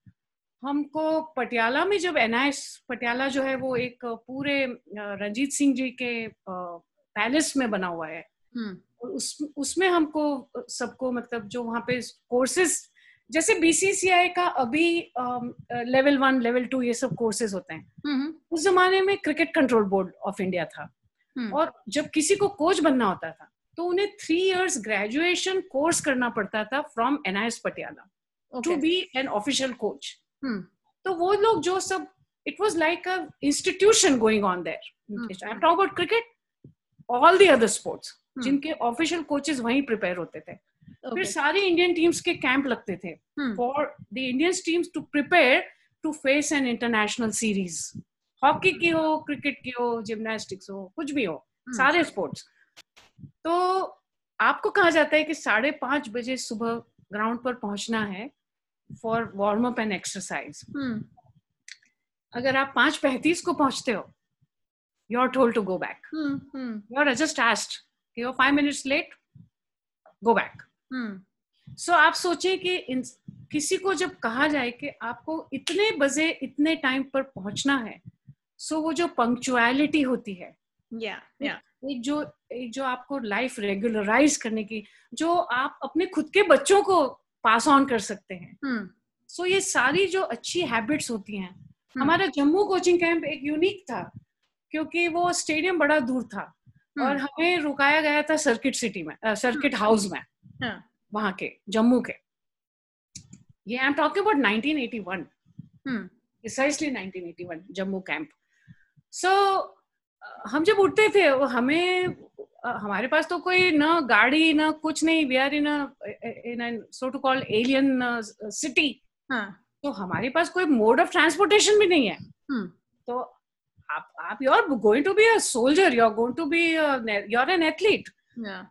Speaker 2: हमको पटियाला में जब एनआईएस पटियाला जो है वो एक पूरे रंजीत सिंह जी के पैलेस में बना हुआ है।
Speaker 3: हम्म,
Speaker 2: और उस उसमें हमको सबको मतलब जो वहाँ पे कोर्सेज जैसे बीसीसीआई का अभी लेवल वन लेवल टू ये सब कोर्सेज होते हैं।
Speaker 3: हम्म,
Speaker 2: उस जमाने में cricket control board of India था।
Speaker 3: हम्म,
Speaker 2: और जब किसी को कोच बनना होता था तो उन्हें थ्री इयर्स ग्रेजुएशन कोर्स करना पड़ता था from NIS Patiala to be an official coach तो वो लोग जो सब it was like a institution going on there I talk about cricket all the other sports जिनके ऑफिशियल कोचेस वहीं प्रिपेयर होते थे। okay. फिर सारे इंडियन टीम्स के कैंप लगते थे for the Indian teams to prepare to face an international series hockey की हो क्रिकेट की हो जिम्नास्टिक्स हो कुछ भी हो hmm. सारे स्पोर्ट्स तो आपको कहा जाता है कि साढ़े पाँच बजे सुबह ग्राउंड पर पहुँचना है for warm up and exercise अगर आप पाँच पैंतीस को पहुँचते हो you are told to go back you are just asked five minutes late go back so आप सोचे कि इन, किसी को जब कहा जाए कि आपको इतने बजे इतने टाइम पर पहुँचना है सो so वो जो पंक्चुअलिटी होती है
Speaker 3: yeah, yeah.
Speaker 2: एक जो जो आपको लाइफ रेगुलराइज करने की जो आप अपने खुद के बच्चों को पास ऑन कर सकते हैं सो hmm. so ये सारी जो अच्छी हैबिट्स होती हैं hmm. हमारा जम्मू कोचिंग कैंप एक यूनिक था क्योंकि वो स्टेडियम बड़ा दूर था hmm. और हमें रुकाया गया था सर्किट सिटी में सर्किट हाउस में हाँ. वहाँ के जम्मू के ये I am talking about 1981 precisely 1981 Jammu camp so हम जब उठते थे हमें हमारे पास तो कोई ना गाड़ी ना कुछ नहीं we are in in so to call alien city तो हमारे पास कोई मोड ऑफ़ ट्रांसपोर्टेशन भी नहीं है hmm. तो आप आप you are going to be a soldier you are going to be you are an athlete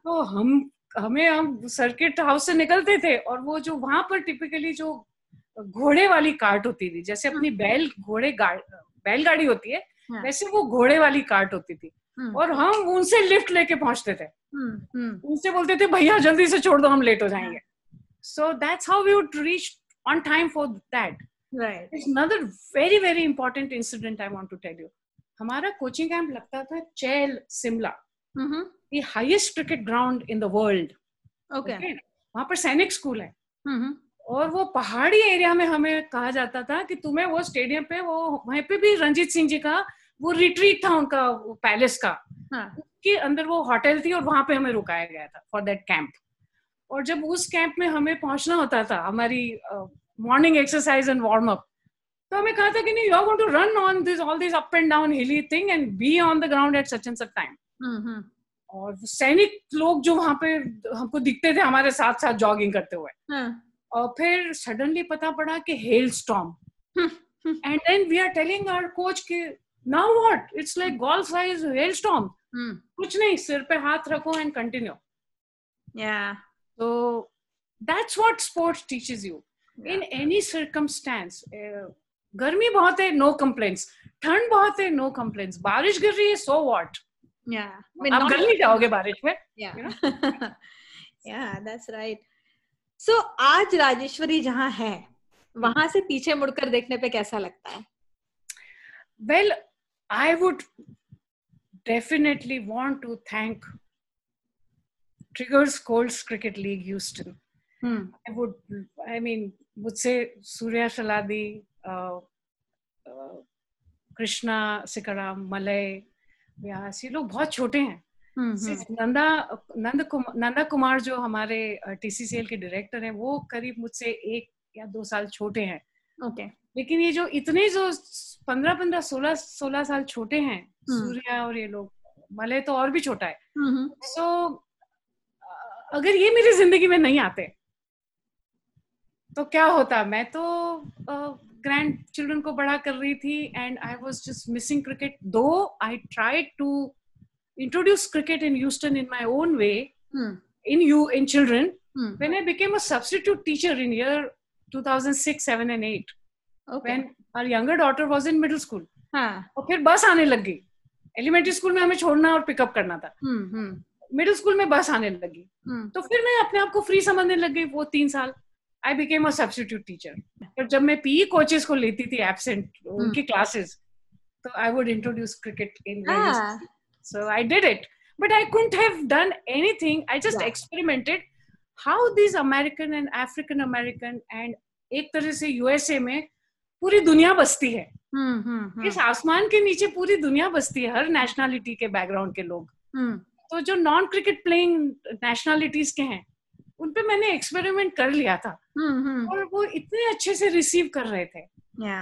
Speaker 2: तो हम हमें हम सर्किट हाउस से निकलते थे और वो जो वहाँ पर टिपिकली जो घोड़े वाली कार्ट होती थी जैसे अपनी हाँ। बैल घोड़े बैलगाड़ी होती है हाँ। वैसे वो घोड़े वाली कार्ट होती थी। और हम उनसे लिफ्ट लेके पहुँचते थे। उनसे बोलते थे भैया जल्दी से छोड़ दो हम लेट हो जाएँगे। So that's how we would reach on time for that another very very important incident I want to tell you हमारा कोचिंग कैंप लगता था चेल Shimla cricket ground in the world
Speaker 3: okay, okay?
Speaker 2: वहाँ पर सैनिक स्कूल है।
Speaker 3: mm-hmm.
Speaker 2: और वो पहाड़ी एरिया में हमें कहा जाता था कि तुम्हें वो स्टेडियम पे वो वहीं पे भी रंजीत सिंह जी का वो रिट्रीट था उनका पैलेस का।
Speaker 3: हाँ.
Speaker 2: के अंदर वो होटल थी और वहाँ पे हमें रुकाया गया था फॉर दैट कैंप और जब उस कैंप में हमें पहुँचना होता था हमारी morning exercise and warm up तो हमें कहा था कि नहीं you are going to run on this all this up and down hilly thing and be on the ground at such and such time और सैनिक लोग जो वहाँ पे हमको दिखते थे हमारे साथ साथ जॉगिंग करते हुए।
Speaker 3: हाँ.
Speaker 2: और फिर सडनली पता पड़ा कि hailstorm and then we are telling our coach के now what it's like golf size hailstorm कुछ नहीं सिर पे हाथ रखो एंड कंटिन्यू
Speaker 3: या
Speaker 2: तो that's what sports teaches you in any circumstance गर्मी बहुत है नो कंप्लेंट्स ठंड बहुत है नो कंप्लेंट्स बारिश गिर रही है सो व्हाट आप नहीं जाओगे बारिश में
Speaker 3: that's आज राजेश्वरी जहाँ है वहाँ से पीछे मुड़कर देखने पे कैसा लगता है?
Speaker 2: Well well I would definitely want to thank Triggers Colts Cricket League Houston
Speaker 3: hmm.
Speaker 2: I would I mean मुझसे सूर्या शलादी कृष्णा सिकराम मलय व्यास ये लोग बहुत छोटे हैं। नंदा नंद कुमार नंदा कुमार जो हमारे टीसीसीएल के डायरेक्टर हैं वो करीब मुझसे एक या दो साल छोटे हैं
Speaker 3: ओके okay.
Speaker 2: लेकिन ये जो इतने जो पंद्रह पंद्रह सोलह सोलह साल छोटे हैं
Speaker 3: हम्म।
Speaker 2: सूर्या और ये लोग मले तो और भी छोटा है। सो so, अगर ये मेरी ज़िंदगी में नहीं आते तो क्या होता? मैं तो ग्रैंड uh, चिल्ड्रन को बड़ा कर रही थी and I was just missing cricket though I try to introduce cricket in Houston in my own way in you in children when I became a substitute teacher in year 2006, 7 and 8. Our younger daughter was in middle school.
Speaker 3: हाँ.
Speaker 2: और फिर बस आने लग गई। Elementary school में हमें छोड़ना और पिकअप करना था। मिडिल स्कूल में बस आने लगी तो फिर मैं अपने आप को फ्री समझने लग गई वो तीन साल। I became a substitute teacher पर जब मैं पीई कोचेस को लेती थी एबसेंट उनकी क्लासेस तो I would introduce cricket in so I did it but I couldn't have done anything. I just yeah. experimented. How these American and African American and एक तरह से यूएसए में पूरी दुनिया बसती है।
Speaker 3: hmm, hmm, hmm.
Speaker 2: इस आसमान के नीचे पूरी दुनिया बसती है हर नेशनलिटी के बैकग्राउंड के लोग। तो जो नॉन क्रिकेट प्लेइंग नेशनलिटीज के हैं उन पे मैंने एक्सपेरिमेंट कर लिया था।
Speaker 3: हम्म
Speaker 2: और वो इतने अच्छे से रिसीव कर रहे थे।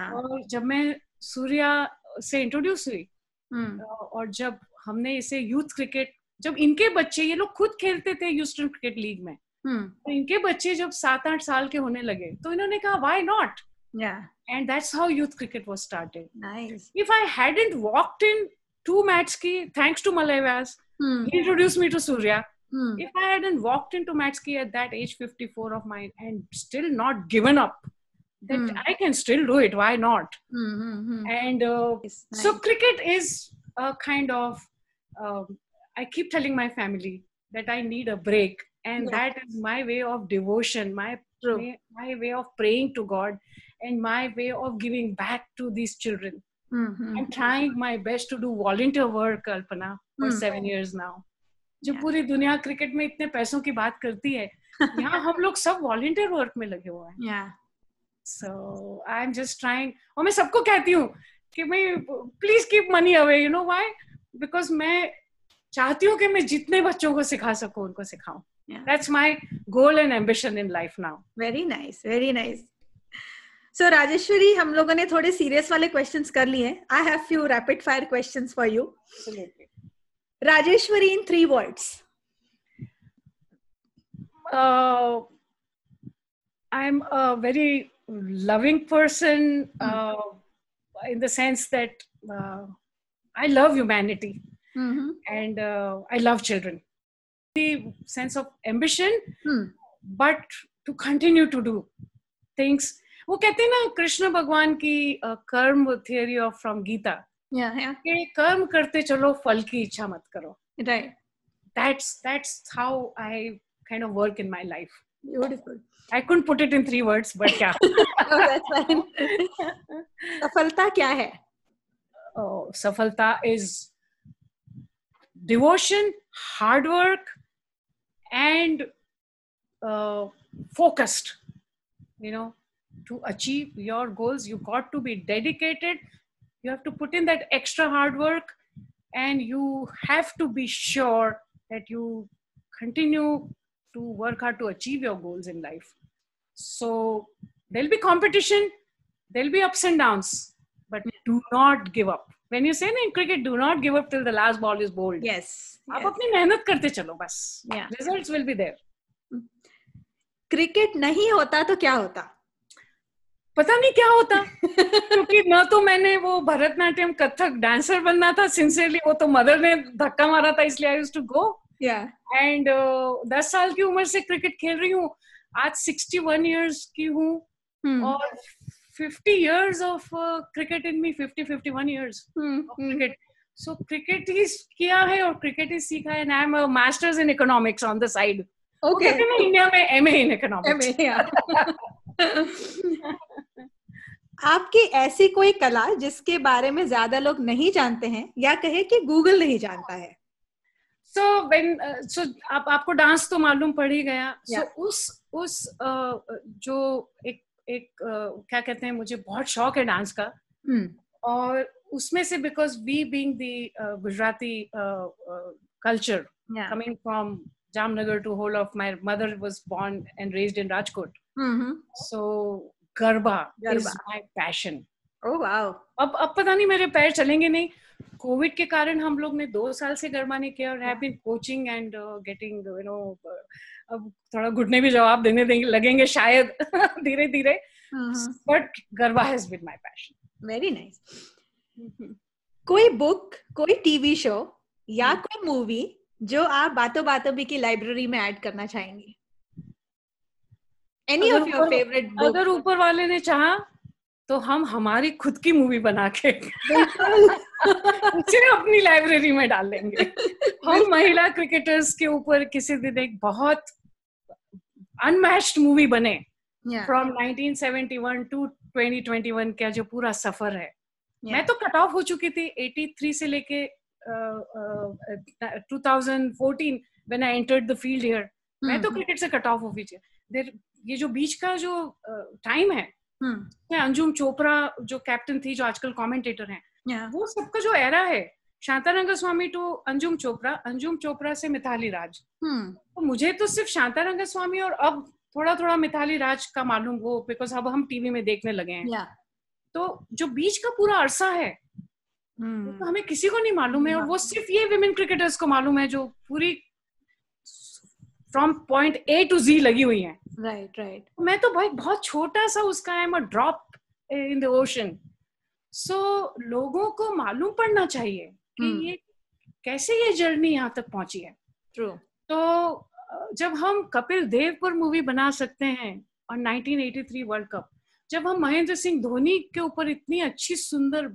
Speaker 2: और जब मैं सूर्या से इंट्रोड्यूस हुई
Speaker 3: हम्म।
Speaker 2: और जब हमने इसे यूथ क्रिकेट जब इनके बच्चे ये लोग खुद खेलते थे ह्यूस्टन क्रिकेट लीग में।
Speaker 3: हम्म।
Speaker 2: तो इनके बच्चे जब सात आठ साल के होने लगे तो इन्होंने कहा why not
Speaker 3: Yeah.
Speaker 2: And that's how youth cricket was started.
Speaker 3: Nice.
Speaker 2: If I hadn't walked in to Matski, thanks to Malay Vyas,
Speaker 3: hmm.
Speaker 2: he introduced me to Surya.
Speaker 3: Hmm.
Speaker 2: If I hadn't walked into Matski at that age 54 of mine and still not given up, that
Speaker 3: hmm.
Speaker 2: I can still do it. Why not?
Speaker 3: Hmm, hmm, hmm.
Speaker 2: And uh,
Speaker 3: nice.
Speaker 2: so cricket is a kind of, um, I keep telling my family that I need a break. And
Speaker 3: yeah.
Speaker 2: that is my way of devotion, my
Speaker 3: True.
Speaker 2: my way of praying to God and my way of giving back to these children.
Speaker 3: Hmm hmm
Speaker 2: I'm trying my best to do volunteer work, Kalpana, for
Speaker 3: mm-hmm.
Speaker 2: seven years now. जो
Speaker 3: Yeah.
Speaker 2: पूरी दुनिया cricket में इतने पैसों की बात करती है यहाँ हम लोग सब वॉलंटियर वर्क में लगे हुए हैं so I am just trying और मैं सबको कहती हूँ कि मैं please keep money away you know why because मैं चाहती हूँ कि मैं जितने बच्चों को सिखा सकूँ उनको सिखाऊं
Speaker 3: Yeah.
Speaker 2: That's my goal and ambition in life now
Speaker 3: very nice very nice so Rajeshwari हम लोगों ने थोड़े सीरियस वाले क्वेश्चंस कर लिए I have few rapid fire questions for you Rajeshwari in three words
Speaker 2: uh, I'm a very loving person uh, in the sense that uh, I love humanity and uh, I love children. The sense of ambition, hmm. but to continue to do things. वो कहते हैं ना कृष्ण भगवान की uh, कर्म theory of from Gita कि कर्म करते चलो फल की इच्छा मत करो
Speaker 3: right
Speaker 2: that's that's how I kind of work in my life.
Speaker 3: Beautiful
Speaker 2: I couldn't put it in three words, but yeah.
Speaker 3: That's fine सफलता क्या है
Speaker 2: oh, Safalta is devotion, hard work, and uh, focused. You know, to achieve your goals, you got to be dedicated. You have to put in that extra hard work, and you have to be sure that you continue to work hard to achieve your goals in life. So there'll be competition, there'll be ups and downs, but do not give up. When you say in cricket, do not give up till the last ball is bowled.
Speaker 3: Yes
Speaker 2: आप अपनी मेहनत करते चलो बस।
Speaker 3: Yeah.
Speaker 2: Results will be there
Speaker 3: cricket नहीं होता तो क्या होता?
Speaker 2: पता नहीं क्या होता? क्योंकि न तो मैंने वो भरतनाट्यम कथक डांसर बनना था सिंसियरली वो तो मदर ने धक्का मारा था इसलिए I used to
Speaker 3: go
Speaker 2: and दस साल की उम्र से क्रिकेट खेल रही हूँ। आज सिक्सटी वन ईयर्स की हूँ। और fifty years of cricket in me fifty fifty one years cricket so cricket ही किया है और क्रिकेट ही सीखा है and I am masters in economics on the side
Speaker 3: okay
Speaker 2: India में एम ए इन इकोनॉमिक्स
Speaker 3: आपकी ऐसी कोई कला जिसके बारे में ज़्यादा लोग नहीं जानते हैं या कहे कि गूगल नहीं जानता है?
Speaker 2: सो व्हेन सो आप आपको डांस तो मालूम पड़ ही गया. सो
Speaker 3: Yeah.
Speaker 2: उस उस uh, जो एक एक uh, क्या कहते हैं मुझे बहुत शौक है डांस का और उसमें से because we being
Speaker 3: the
Speaker 2: Gujarati culture Jamnagar to whole of my mother was born and raised in Rajkot.
Speaker 3: Mhm.
Speaker 2: So Garba, is my passion.
Speaker 3: Oh wow.
Speaker 2: अब अब पता नहीं मेरे पैर चलेंगे नहीं कोविड के कारण हम लोग ने दो साल से गरबा नहीं किया और have been coaching and getting you know अब थोड़ा घुटने भी जवाब देने देंगे लगेंगे शायद धीरे धीरे. But garba has been my passion
Speaker 3: very nice. कोई बुक कोई टीवी शो या कोई मूवी जो आप बातों बातों भी की लाइब्रेरी में ऐड करना चाहेंगे? एनी ऑफ़ योर फेवरेट
Speaker 2: अगर ऊपर वाले ने चाहा तो हम हमारी खुद की मूवी बना के उसे अपनी लाइब्रेरी में डाल लेंगे हम महिला क्रिकेटर्स के ऊपर किसी दिन एक बहुत अनमैच्ड मूवी बने फ्रॉम 1971 टू 2021 का जो पूरा सफ़र है। Yeah. मैं तो कट ऑफ़ हो चुकी थी 83 से लेके uh, uh, 2014 when I entered the field here मैं तो क्रिकेट से कट ऑफ़ हो गई थी। देर ये जो बीच का जो टाइम है मैं अंजुम चोपड़ा जो कैप्टन थी जो आजकल कमेंटेटर हैं वो सबका जो एरा है शांतारंग स्वामी टू अंजुम चोपड़ा अंजुम चोपड़ा से मिथाली राज।
Speaker 3: हम्म।
Speaker 2: तो मुझे तो सिर्फ़ शांतारंग स्वामी और अब थोड़ा थोड़ा मिथाली राज का मालूम वो बिकॉज़ अब हम टीवी में देखने लगे हैं।
Speaker 3: या
Speaker 2: तो जो बीच का पूरा अरसा है
Speaker 3: हम्म।
Speaker 2: तो हमें किसी को नहीं मालूम है yeah. और वो सिर्फ़ ये विमेन क्रिकेटर्स को मालूम है जो पूरी from point A to G लगी हुई है।
Speaker 3: Right right right.
Speaker 2: मैं तो भाई बहुत छोटा सा उसका I am a drop in the ocean so लोगों को मालूम पड़ना चाहिए। कि
Speaker 3: हम्म।
Speaker 2: ये कैसे ये जर्नी यहाँ तक पहुँची है?
Speaker 3: ट्रू
Speaker 2: तो जब हम कपिल देव पर मूवी बना सकते हैं और 1983 वर्ल्ड कप जब हम महेंद्र सिंह धोनी के ऊपर इतनी अच्छी सुंदर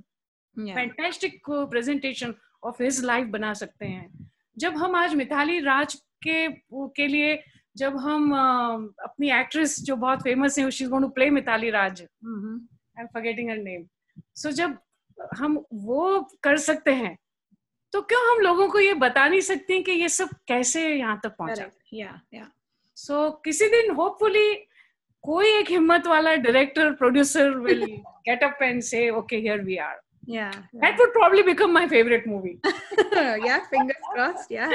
Speaker 2: fantastic presentation of his life बना सकते हैं जब हम आज मिताली राज के के लिए जब हम अ, अपनी एक्ट्रेस जो बहुत फ़ेमस है she going to play Mithali Raj
Speaker 3: hmm
Speaker 2: I am forgetting her name so जब हम वो कर सकते हैं तो क्यों हम लोगों को ये बता नहीं सकते कि ये सब कैसे यहाँ तक पहुँचा?
Speaker 3: या या
Speaker 2: सो किसी दिन होपफुली कोई एक हिम्मत वाला director producer will get up and say okay here we are
Speaker 3: yeah
Speaker 2: that would probably become my favourite movie
Speaker 3: yeah fingers crossed या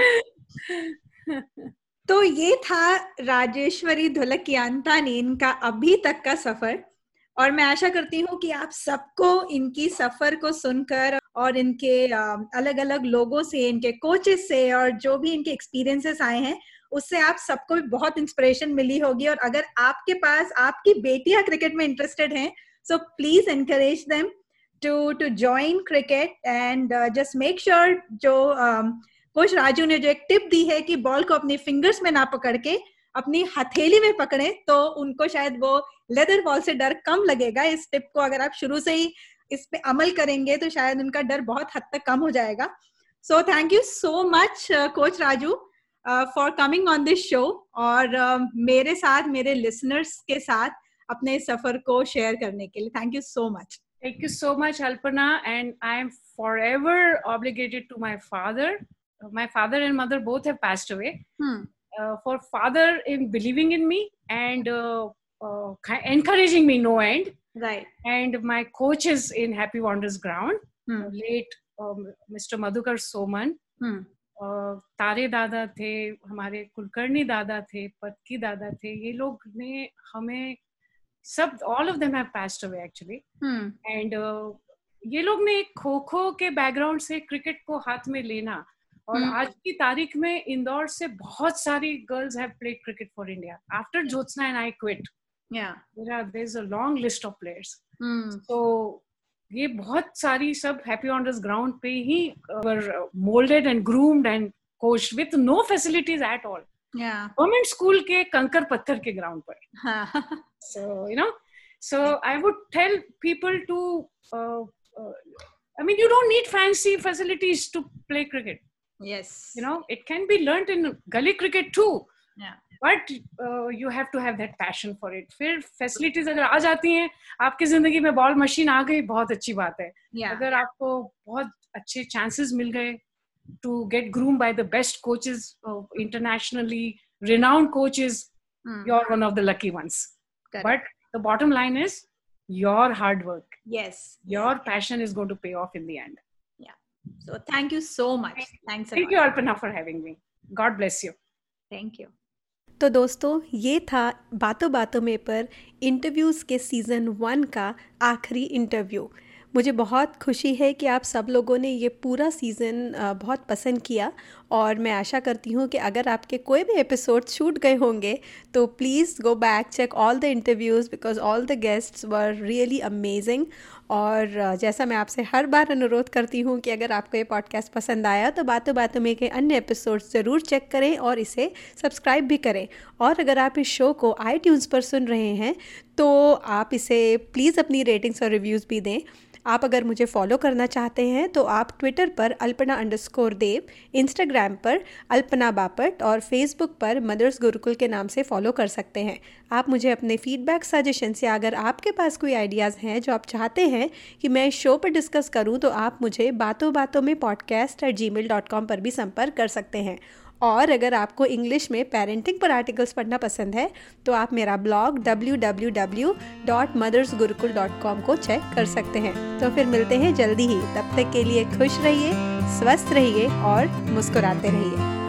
Speaker 3: तो ये था राजेश्वरी धुलकियांता ने इनका अभी तक का सफ़र। और मैं आशा करती हूँ कि आप सबको, इनकी सफ़र को सुनकर और इनके अलग अलग लोगों से, इनके कोचेस से और जो भी इनके एक्सपीरियंसेस आए हैं, उससे आप सबको भी बहुत इंस्पिरेशन मिली होगी। और अगर आपके पास, आपकी बेटियाँ क्रिकेट में इंटरेस्टेड हैं so please encourage them to to join cricket and just make sure जो कोच राजू ने जो एक टिप दी है कि बॉल को अपनी फिंगर्स में ना पकड़ के अपनी हथेली में पकड़े तो उनको शायद वो लेदर बॉल से डर कम लगेगा इस टिप को अगर आप शुरू से ही इस पे अमल करेंगे तो शायद उनका डर बहुत हद तक कम हो जाएगा so thank you so much coach Raju for coming on this show और uh, मेरे साथ मेरे लिसनर्स के साथ अपने सफ़र को शेयर करने के लिए thank you so much
Speaker 2: Thank you so much, Alpana, and I am forever obligated to my father. My father and mother both have passed away.
Speaker 3: hmm.
Speaker 2: Uh, for father in believing in me and uh, uh, encouraging me no end,
Speaker 3: right
Speaker 2: and my coaches in Happy Wonders Ground,
Speaker 3: hmm.
Speaker 2: late um, Mr. Madhukar Soman,
Speaker 3: Hmm.
Speaker 2: uh, तारे दादा थे हमारे कुलकर्णी दादा थे पत्की दादा थे ये लोग ने हमें सब all of them have passed away actually
Speaker 3: Hmm.
Speaker 2: And ये लोग ने खो खो के बैकग्राउंड से क्रिकेट को हाथ में लेना और
Speaker 3: हम्म।
Speaker 2: आज की तारीख में इंदौर से बहुत सारी girls have played cricket for India after Jyotsna and I quit
Speaker 3: yeah.
Speaker 2: There is a long list of
Speaker 3: players.
Speaker 2: तो ये बहुत सारी सब हैप्पी ऑनर्स ग्राउंड पे ही moulded and groomed and coached with no facilities at all
Speaker 3: yeah.
Speaker 2: Government school के कंकर पत्थर के ग्राउंड पर.
Speaker 3: हाँ.
Speaker 2: so you know so i would tell people to uh, uh, i mean you don't need fancy facilities to play cricket.
Speaker 3: yes
Speaker 2: you know it can be learnt in gully cricket too
Speaker 3: Yeah.
Speaker 2: but uh, you have to have that passion for it फिर facilities अगर आ जाती हैं आपकी जिंदगी में ball machine आ गई बहुत अच्छी बात है
Speaker 3: yeah
Speaker 2: अगर आपको बहुत अच्छे chances मिल गए to get groomed by the best coaches uh, internationally renowned coaches
Speaker 3: Hmm.
Speaker 2: you're one of the lucky ones
Speaker 3: Correct.
Speaker 2: but the bottom line is your hard work
Speaker 3: yes
Speaker 2: your passion is going to pay off in the end
Speaker 3: So thank you so much. Thanks
Speaker 2: thank you alpana for having me. God bless you.
Speaker 3: Thank you तो दोस्तों ये था बातों बातों में पर interviews के season one का आखिरी इंटरव्यू मुझे बहुत खुशी है कि आप सब लोगों ने ये पूरा सीज़न बहुत पसंद किया और मैं आशा करती हूँ कि अगर आपके कोई भी एपिसोड छूट गए होंगे तो please go back check all the interviews because all the guests were really amazing और जैसा मैं आपसे हर बार अनुरोध करती हूँ कि अगर आपको ये पॉडकास्ट पसंद आया तो बातों बातों में के अन्य एपिसोड्स ज़रूर चेक करें और इसे सब्सक्राइब भी करें। और अगर आप इस शो को आई पर सुन रहे हैं तो आप इसे प्लीज़ अपनी रेटिंग्स और रिव्यूज़ भी दें। आप अगर मुझे फॉलो करना चाहते हैं तो आप ट्विटर पर अल्पना अंडरस्कोर देव इंस्टाग्राम पर अल्पना बापट और फेसबुक पर मदर्स गुरुकुल के नाम से फॉलो कर सकते हैं। आप मुझे अपने फीडबैक सजेशन से अगर आपके पास कोई आइडियाज़ हैं जो आप चाहते हैं कि मैं इस शो पर डिस्कस करूँ तो आप मुझे बातों बातों में podcast at Gmail dot com पर भी संपर्क कर सकते हैं। और अगर आपको इंग्लिश में पेरेंटिंग पर आर्टिकल्स पढ़ना पसंद है तो आप मेरा ब्लॉग www.mothersgurukul.com को चेक कर सकते हैं। तो फिर मिलते हैं जल्दी ही। तब तक के लिए खुश रहिए,
Speaker 1: स्वस्थ रहिए और मुस्कुराते रहिए।